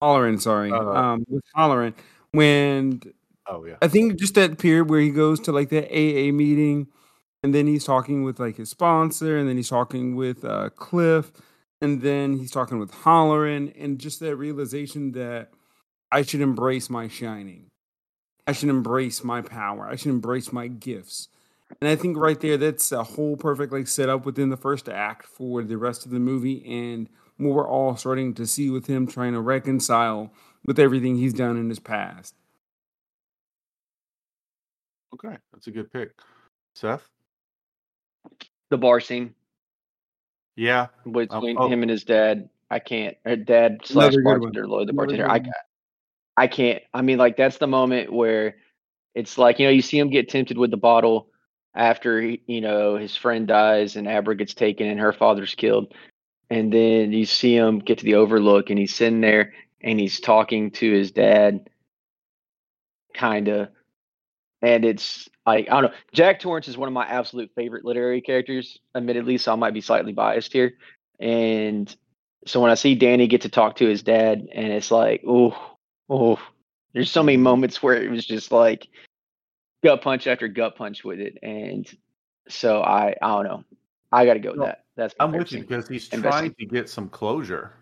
Hallorann, sorry, Uh, um, with Hallorann, when Oh yeah. I think just that period where he goes to like the AA meeting and then he's talking with like his sponsor and then he's talking with uh, Cliff and then he's talking with Hallorann and just that realization that I should embrace my shining. I should embrace my power. I should embrace my gifts. And I think right there, that's a whole perfect like setup within the first act for the rest of the movie and what we're all starting to see with him trying to reconcile with everything he's done in his past. Okay, that's a good pick. Seth. The bar scene Yeah. Um, between oh. him and his dad. I can't. Or dad slash bartender, Lloyd the bartender. I. I can't. I mean, like that's the moment where it's like you know you see him get tempted with the bottle after you know his friend dies and Abra gets taken and her father's killed, and then you see him get to the Overlook and he's sitting there and he's talking to his dad, kind of, and it's like I don't know. Jack Torrance is one of my absolute favorite literary characters, admittedly, so I might be slightly biased here, and so when I see Danny get to talk to his dad, and it's like, oh, oh, there's so many moments where it was just like gut punch after gut punch with it, and so I, I don't know, I got to go with No, that. That's I'm with you because he's trying to get some closure,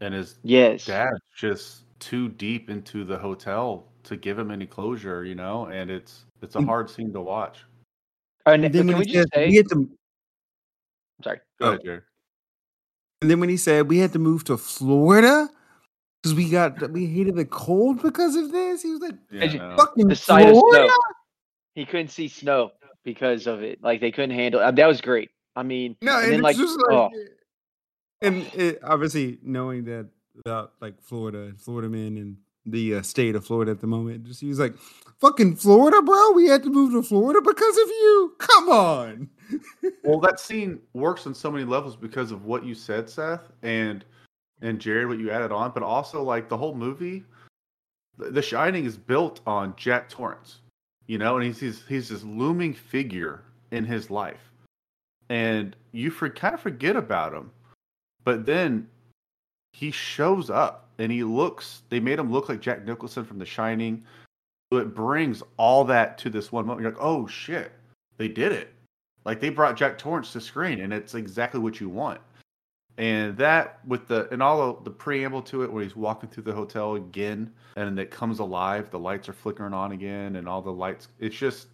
and his Yes, dad's just too deep into the hotel to give him any closure, you know. And it's it's a hard scene to watch. and And then can when we he just said say? we had to, I'm sorry. Go Oh. ahead, Jared. and then when he said we had to move to Florida because we got we hated the cold because of this, he was like, Yeah, you- "Fucking The sight of snow. He couldn't see snow because of it. Like they couldn't handle. uh, That was great. I mean, No, and and then it's like, just oh, and it, obviously knowing that about like Florida and Florida men and the uh, state of Florida at the moment, just he was like, "Fucking Florida, bro, we had to move to Florida because of you. Come on." [laughs] Well, that scene works on so many levels because of what you said, Seth, and and Jared, what you added on, but also like the whole movie, The Shining is built on Jack Torrance, you know, and he's he's, he's this looming figure in his life, and you for, kind of forget about him, but then he shows up and he looks. They made him look like Jack Nicholson from The Shining, so it brings all that to this one moment. You're like, oh shit, they did it like they brought Jack Torrance to screen, and it's exactly what you want. And that with the and all of the preamble to it, where he's walking through the hotel again, and it comes alive, the lights are flickering on again, and all the lights. It's just,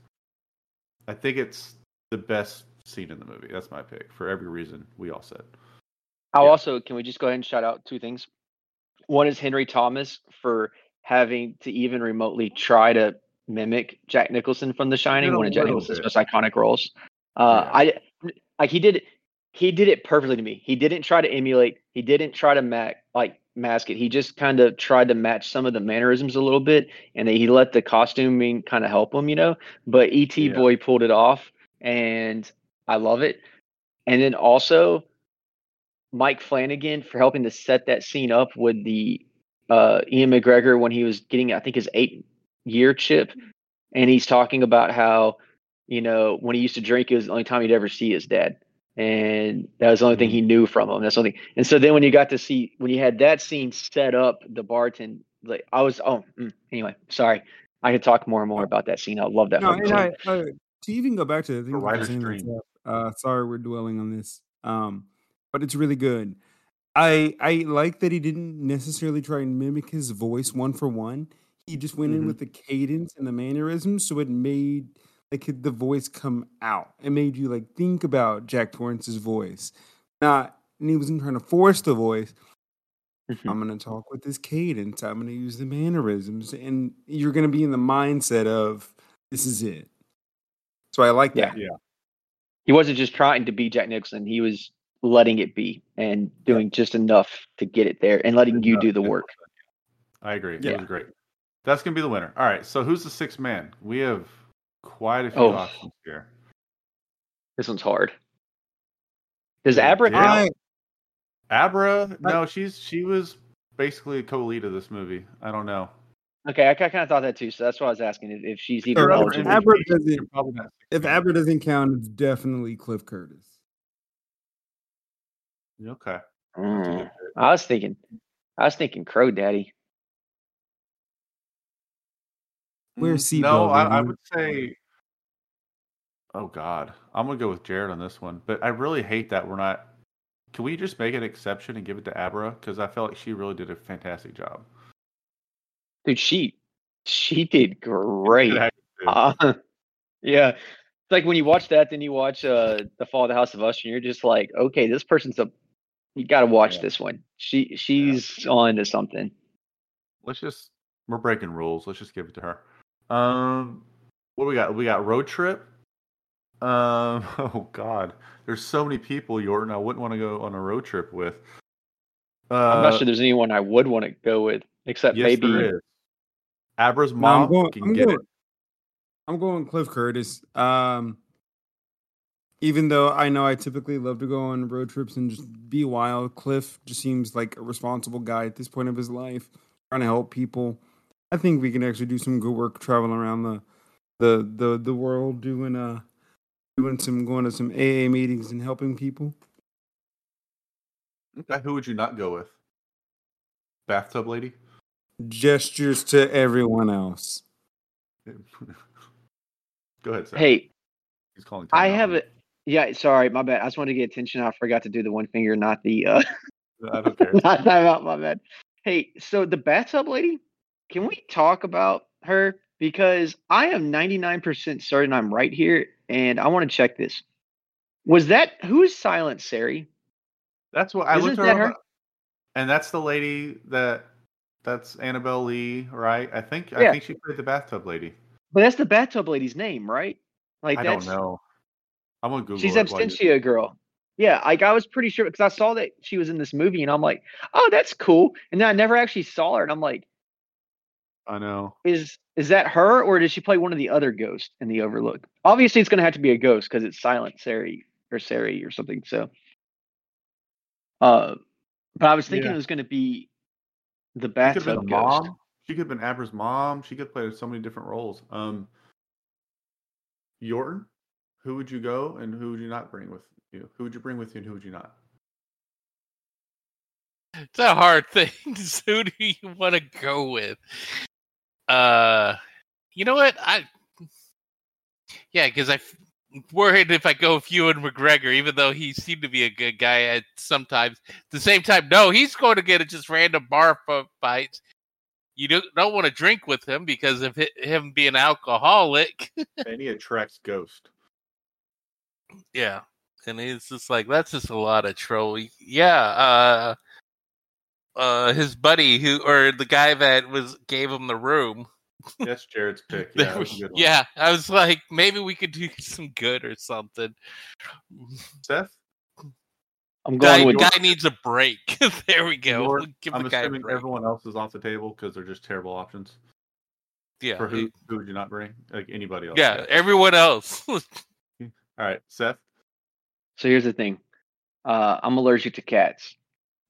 I think it's the best scene in the movie. That's my pick for every reason we all said. I'll Yeah. also can we just go ahead and shout out two things? One is Henry Thomas for having to even remotely try to mimic Jack Nicholson from The Shining, one of Jack Nicholson's bit. most iconic roles. Uh, I like he did he did it perfectly to me. He didn't try to emulate. He didn't try to mac like mask it. He just kind of tried to match some of the mannerisms a little bit, and he let the costuming kind of help him, you know. But ET Yeah. boy pulled it off, and I love it. And then also Mike Flanagan for helping to set that scene up with the uh, Ewan McGregor when he was getting, I think, his eight year chip. And he's talking about how, you know, when he used to drink, it was the only time he'd ever see his dad. And that was the only thing he knew from him. That's something. And so then when you got to see, when you had that scene set up, the bartend, like I was, oh, mm, anyway, sorry. I could talk more and more about that scene. I love that. No, fucking and scene. I, uh, to even go back to the thing The that you're writer's saying dream. that's up, uh, sorry we're dwelling on this, um, but it's really good. I I like that he didn't necessarily try and mimic his voice one for one. He just went in Mhm. with the cadence and the mannerisms, so it made like the voice come out. It made you like think about Jack Torrance's voice. Not, and he wasn't trying to force the voice. Mhm. I'm gonna talk with this cadence. I'm gonna use the mannerisms, and you're gonna be in the mindset of this is it. So I like Yeah. that. Yeah. He wasn't just trying to be Jack Nicholson. He was letting it be and doing just enough to get it there and letting you do the work. I agree. Yeah. It was great. That's gonna be the winner. All right. So who's the sixth man? We have quite a few Oh. options here. This one's hard. Does Abra yeah. count? Abra? No, she's she was basically a co-lead of this movie. I don't know. Okay, I kind of thought that too. So that's why I was asking if, if she's even Abra- Abra doesn't- probably not sixth If. Abra doesn't count, it's definitely Cliff Curtis. Okay. Mm. I was thinking, I was thinking Crow Daddy. Where's Mm, No, I, I would say. Oh God, I'm gonna go with Jared on this one, but I really hate that we're not. Can we just make an exception and give it to Abra? Because I felt like she really did a fantastic job. Dude, she she did great. Good. Uh, [laughs] yeah. It's like when you watch that, then you watch uh The Fall of the House of Usher, and you're just like, okay, this person's a you gotta watch Yeah. this one. She she's on to something. Let's just we're breaking rules. Let's just give it to her. Um, what do we got? We got road trip. Um, [laughs] oh God, there's so many people, Yorton. I wouldn't want to go on a road trip with. Uh, I'm not sure there's anyone I would want to go with, except Yes, maybe there is. Abra's No, mom I'm going. can I'm get going. it. I'm going Cliff Curtis. Um, even though I know I typically love to go on road trips and just be wild, Cliff just seems like a responsible guy at this point of his life, trying to help people. I think we can actually do some good work traveling around the the the, the world, doing uh doing some going to some AA meetings and helping people. Okay, who would you not go with? Bathtub lady. Gestures to everyone else. [laughs] go ahead. Seth. hey, he's calling. I have it. Yeah, sorry, my bad. I just wanted to get attention. I forgot to do the one finger, not the uh [laughs] I don't care. [laughs] not time out, my bad. Hey, so the bathtub lady, can we talk about her? Because I am 99% certain I'm right here, and I want to check this. Was that who is Silent Sarey? That's what I Isn't looked her that her? and that's the lady that that's Annabelle Lee, right? I think yeah. I think she played the bathtub lady. But that's the bathtub lady's name, right? Like I don't know. I'm gonna Google. she's Absentia girl. Yeah, like I was pretty sure because I saw that she was in this movie, and I'm like, oh, that's cool. And then I never actually saw her, and I'm like, I know. is is that her or did she play one of the other ghosts in the Overlook? Obviously, it's going to have to be a ghost because it's Silent Sarey or Sarey or something. So, uh, but I was thinking Yeah. it was going to be the She could have been bathtub ghost. mom. She could have been Abra's mom. She could play so many different roles. Um, Yorton, who would you go and who would you not bring with you? Who would you bring with you and who would you not? It's a hard [laughs] thing. Who do you want to go with? Uh, you know what? I yeah, because I f- worried if I go with Ewan McGregor, even though he seemed to be a good guy at sometimes. At the same time, no, he's going to get a just random bar f- fights. You don't don't want to drink with him because of hi- him being alcoholic. and he attracts Ghost. Yeah. And it's just like that's just a lot of troll. Yeah, uh uh his buddy who or the guy that was gave him the room. [laughs] That's Jared's pick. Yeah, we- that's a good one. yeah, I was like maybe we could do [laughs] some good or something. Seth, I'm going Guy, going with guy needs a break. [laughs] there we go. We'll Give I'm the guy a assuming break. everyone else is off the table because they're just terrible options. yeah. For who? Who would you not bring? Like anybody else? Yeah, everyone else. All right, Seth. So here's the thing. Uh, I'm allergic to cats.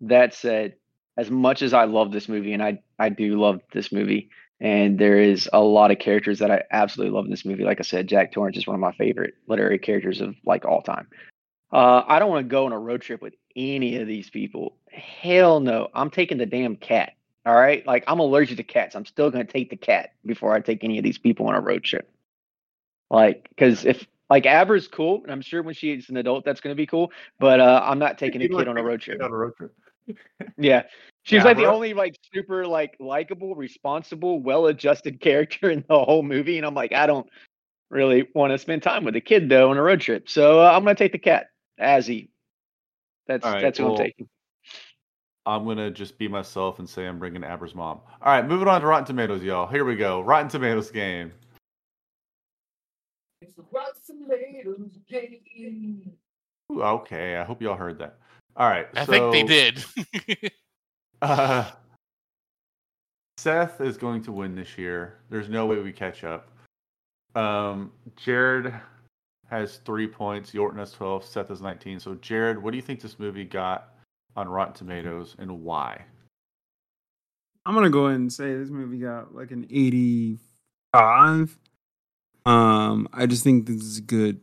That said, as much as I love this movie, and I I do love this movie, and there is a lot of characters that I absolutely love in this movie. Like I said, Jack Torrance is one of my favorite literary characters of like all time. Uh, I don't want to go on a road trip with any of these people. Hell no. I'm taking the damn cat. All right. Like I'm allergic to cats. I'm still gonna take the cat before I take any of these people on a road trip. Like, because if like Abra's cool, and I'm sure when she's an adult that's gonna be cool. But uh, I'm not taking a kid on a road trip. On a road trip. Yeah. She's like the only like super like likable, responsible, well-adjusted [laughs] character in the whole movie, and I'm like, I don't really want to spend time with a kid though on a road trip, so uh, I'm gonna take the cat, Azzie. That's All right, that's who well, I'm taking. I'm gonna just be myself and say I'm bringing Abra's mom. All right, moving on to Rotten Tomatoes, y'all. Here we go. Rotten Tomatoes game. It's the Rotten Ooh, okay, I hope y'all heard that. All right, I think they did. [laughs] Uh, Seth is going to win this year. There's no way we catch up. Um, Jared has three points. Yorton has twelve. Seth has nineteen. So, Jared, what do you think this movie got on Rotten Tomatoes, and why? I'm gonna go ahead and say this movie got like an 85. Um, I just think this is a good,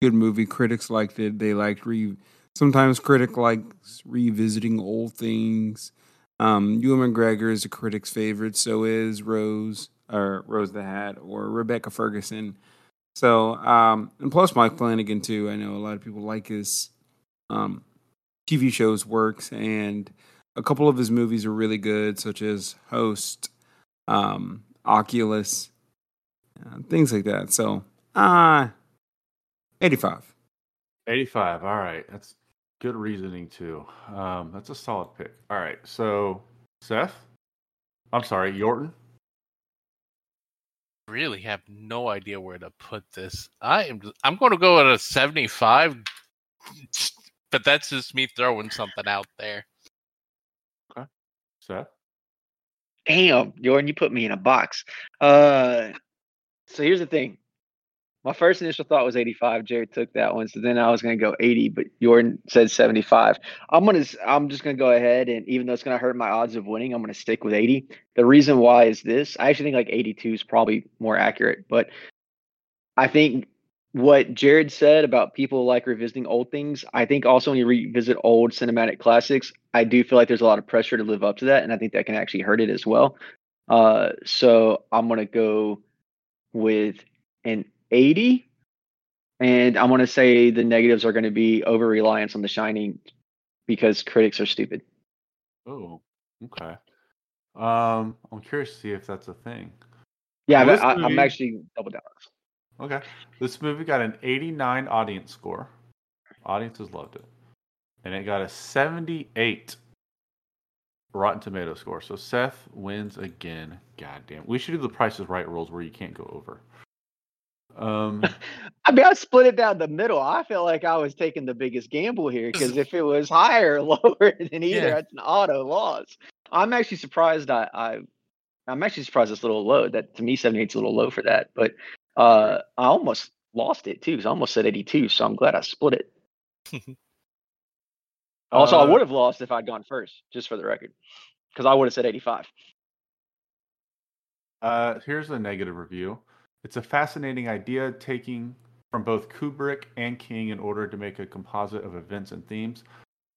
good movie. Critics liked it. They liked re. Sometimes critic likes revisiting old things. Um, Ewan McGregor is a critic's favorite. So is Rose or Rose the Hat or Rebecca Ferguson. So, um, and plus Mike Flanagan too. I know a lot of people like his um, TV shows works, and a couple of his movies are really good, such as Host, um, Oculus, uh, things like that. So, uh 85. 85. All right. That's good reasoning, too. Um, that's a solid pick. All right. So, Seth? I'm sorry, Yorton? really have no idea where to put this. I am. I'm going to go at a 75, but that's just me throwing something out there. Okay, Seth? Damn, Jordan, you put me in a box. Uh, so here's the thing. My first initial thought was 85. Jared took that one, so then I was gonna go 80, but Jordan said 75. I'm gonna, I'm just gonna go ahead and even though it's gonna hurt my odds of winning, I'm gonna stick with 80. The reason why is this: I actually think like 82 is probably more accurate, but I think what Jared said about people like revisiting old things, I think also when you revisit old cinematic classics, I do feel like there's a lot of pressure to live up to that, and I think that can actually hurt it as well. Uh, so I'm gonna go with an 80, and I'm gonna say the negatives are gonna be over reliance on The Shining because critics are stupid. Oh, okay. Um, I'm curious to see if that's a thing. Yeah, Well, but this I, I'm actually double down. Okay. This movie got an 89 audience score. Audiences loved it. And it got a 78 Rotten Tomato score. So Seth wins again. God damn. We should do the Price Is Right rules where you can't go over. Um, [laughs] I mean, I split it down the middle. I feel like I was taking the biggest gamble here because if it was higher or [laughs] lower than either, Yeah. that's an auto loss. I'm actually surprised. I, I I'm actually surprised it's a little low. That to me, 78 is a little low for that. But uh, I almost lost it too. 'cause I almost said 82, so I'm glad I split it. [laughs] Also, I Uh, would have lost if I'd gone first, just for the record, because I would have said 85. Uh, here's a negative review. It's a fascinating idea taking from both Kubrick and King in order to make a composite of events and themes.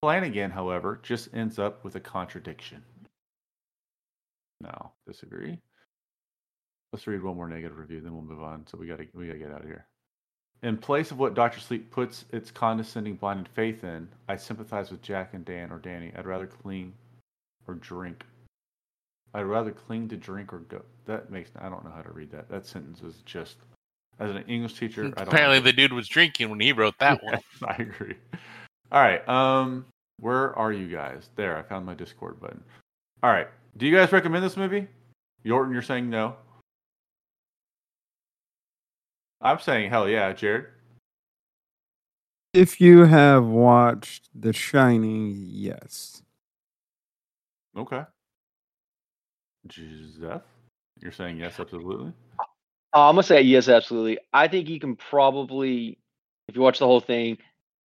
Flanagan, however, just ends up with a contradiction. No, disagree. Let's read one more negative review, then we'll move on. So we gotta we gotta get out of here. In place of what Doctor Sleep puts its condescending blinded faith in, I sympathize with Jack and Dan or Danny. I'd rather clean or drink I'd rather cling to drink or go. That makes I don't know how to read that. That sentence is just as an English teacher. I don't Apparently, the dude was drinking when he wrote that one. [laughs] I agree. All right. Um, where are you guys? There, I found my Discord button. All right. Do you guys recommend this movie? Yorton, you're saying no. I'm saying hell yeah, Jared. If you have watched The Shining, yes. Okay. Joseph, you're saying yes, absolutely. Uh, I'm gonna say yes, absolutely. I think you can probably, if you watch the whole thing,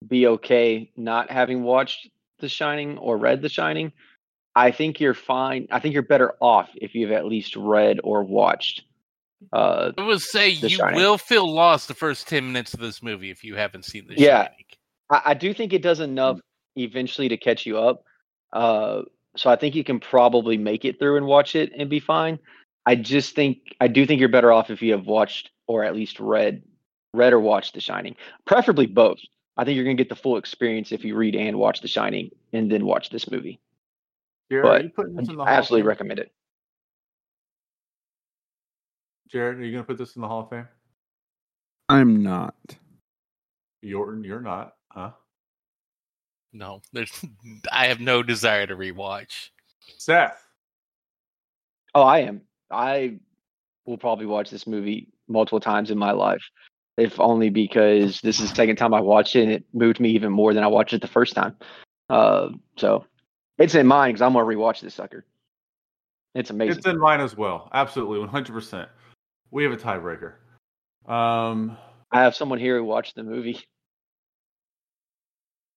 be okay not having watched The Shining or read The Shining. I think you're fine. I think you're better off if you've at least read or watched. Uh, I would say you Shining. will feel lost the first 10 minutes of this movie if you haven't seen The Yeah. Shining. I, I do think it does enough eventually to catch you up. Uh, so I think you can probably make it through and watch it and be fine. I just think I do think you're better off if you have watched or at least read read or watched The Shining. Preferably both. I think you're gonna get the full experience if you read and watch The Shining and then watch this movie. Jared, But you putting this in the I absolutely Fame? recommend it. Jared, are you gonna put this in the Hall of Fame? I'm not. Yorton, you're not, huh? No, there's. [laughs] I have no desire to rewatch. Seth. Oh, I am. I will probably watch this movie multiple times in my life. if only because this is the second time I watched it and it moved me even more than I watched it the first time. Uh, so it's in mine because I'm gonna rewatch this sucker. It's amazing. It's in mine as well. Absolutely, 100%. We have a tiebreaker. Um, I have someone here who watched the movie.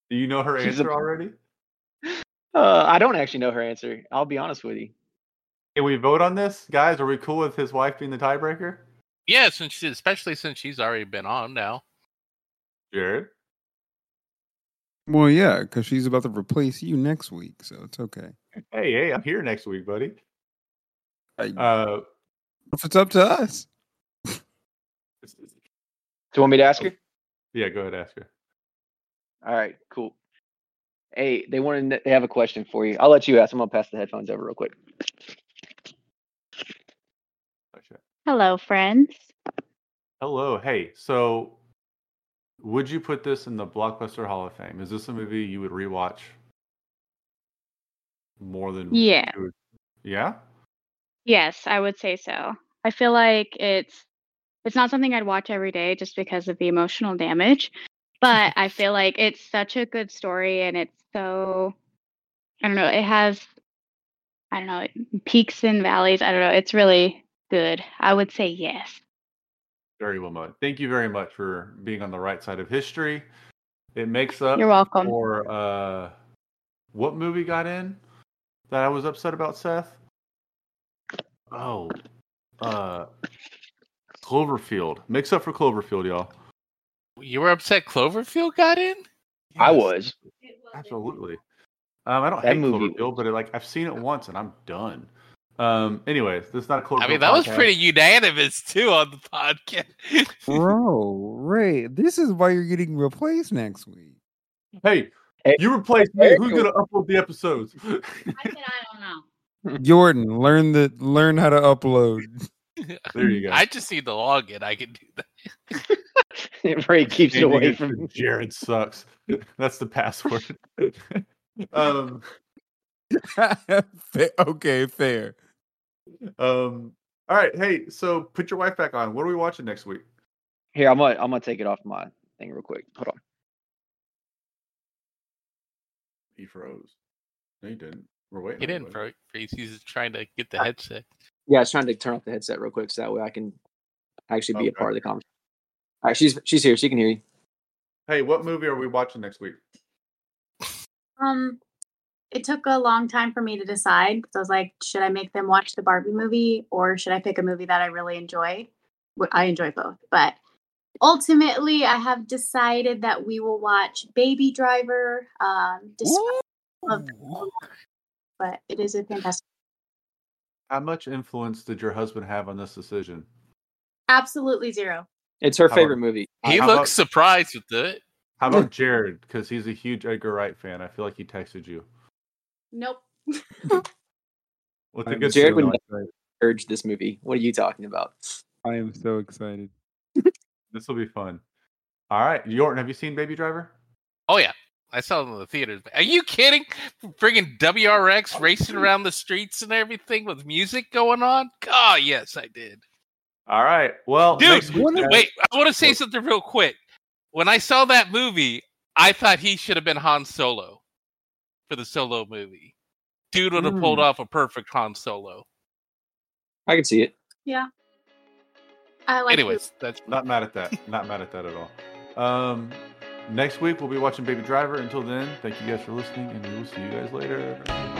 do you know her She's a- answer already? Uh, I don't actually know her answer. I'll be honest with you. Can we vote on this, guys? Are we cool with his wife being the tiebreaker? Yeah, since she, especially since she's already been on now. Jared? Well, yeah, because she's about to replace you next week, so it's okay. Hey, hey, I'm here next week, buddy. I, Uh, if it's up to us, Do you want me to ask her? yeah, go ahead, ask her. All right, cool. Hey, they wanted to, they have a question for you. I'll let you ask. I'm gonna pass the headphones over real quick. Hello, friends. Hello, hey. So, would you put this in the Blockbuster Hall of Fame? Is this a movie you would rewatch more than? Yeah. you Yeah. Yes, I would say so. I feel like it's it's not something I'd watch every day just because of the emotional damage, but I feel like it's such a good story and it's so I don't know, it has I don't know, peaks and valleys. I don't know, it's really good. I would say yes. Very well, Mud. Thank you very much for being on the right side of history. It makes up You're welcome. for uh, what movie got in that I was upset about, Seth? Oh, uh, Cloverfield. Makes up for Cloverfield, y'all. You were upset Cloverfield got in? I was. absolutely. Um, I don't That hate movie Cloverfield, but it, like I've seen it once and I'm done. Um, anyways, this is not a Cloverfield. I mean, that was pretty unanimous too on the podcast. [laughs] bro, Ray, this is why you're getting replaced next week. Hey, Hey, you replaced me. hey, Who's gonna upload the episodes? [laughs] I said I don't know. [laughs] Jordan, learn the learn how to upload. [laughs] there you go. I just need to login. I can do that. [laughs] Ray keeps it Changing away it from. Jared sucks. That's the password. um, okay, fair. um. All right. Hey, so put your wife back on. What are we watching next week? Here, I'm gonna I'm gonna take it off my thing real quick. Hold on. He froze. No, he didn't. We're waiting. He on you, didn't freeze. He's trying to get the headset. Yeah, I was trying to turn off the headset real quick so that way I can actually be a part of the conversation. All right, she's she's here. She can hear you. Hey, what movie are we watching next week? Um, it took a long time for me to decide because I was like, should I make them watch the Barbie movie or should I pick a movie that I really enjoy? I enjoy both, but ultimately, I have decided that we will watch Baby Driver. Um, despite of the but it is a fantastic. How much influence did your husband have on this decision? Absolutely zero. It's her How favorite about- movie. He how looks about- surprised with it. How about [laughs] Jared? Because he's a huge Edgar Wright fan. I feel like he texted you. Nope. With a I'm good Jared feeling. would urge this movie. What are you talking about? I am so excited. [laughs] This will be fun. All right, Yorton, have you seen Baby Driver? Oh yeah, I saw it in the theaters. Are you kidding? Friggin' WRX racing around the streets and everything with music going on. Oh yes, I did. All right. Well, Dude, next week, Wait, I want to say something real quick. When I saw that movie, I thought he should have been Han Solo for the Solo movie. Dude would have pulled Hmm. off a perfect Han Solo. I can see it. Yeah. I like. Anyways, that's Not mad at that. Not mad at that at all. Um, next week we'll be watching Baby Driver. Until then, thank you guys for listening, and we will see you guys later.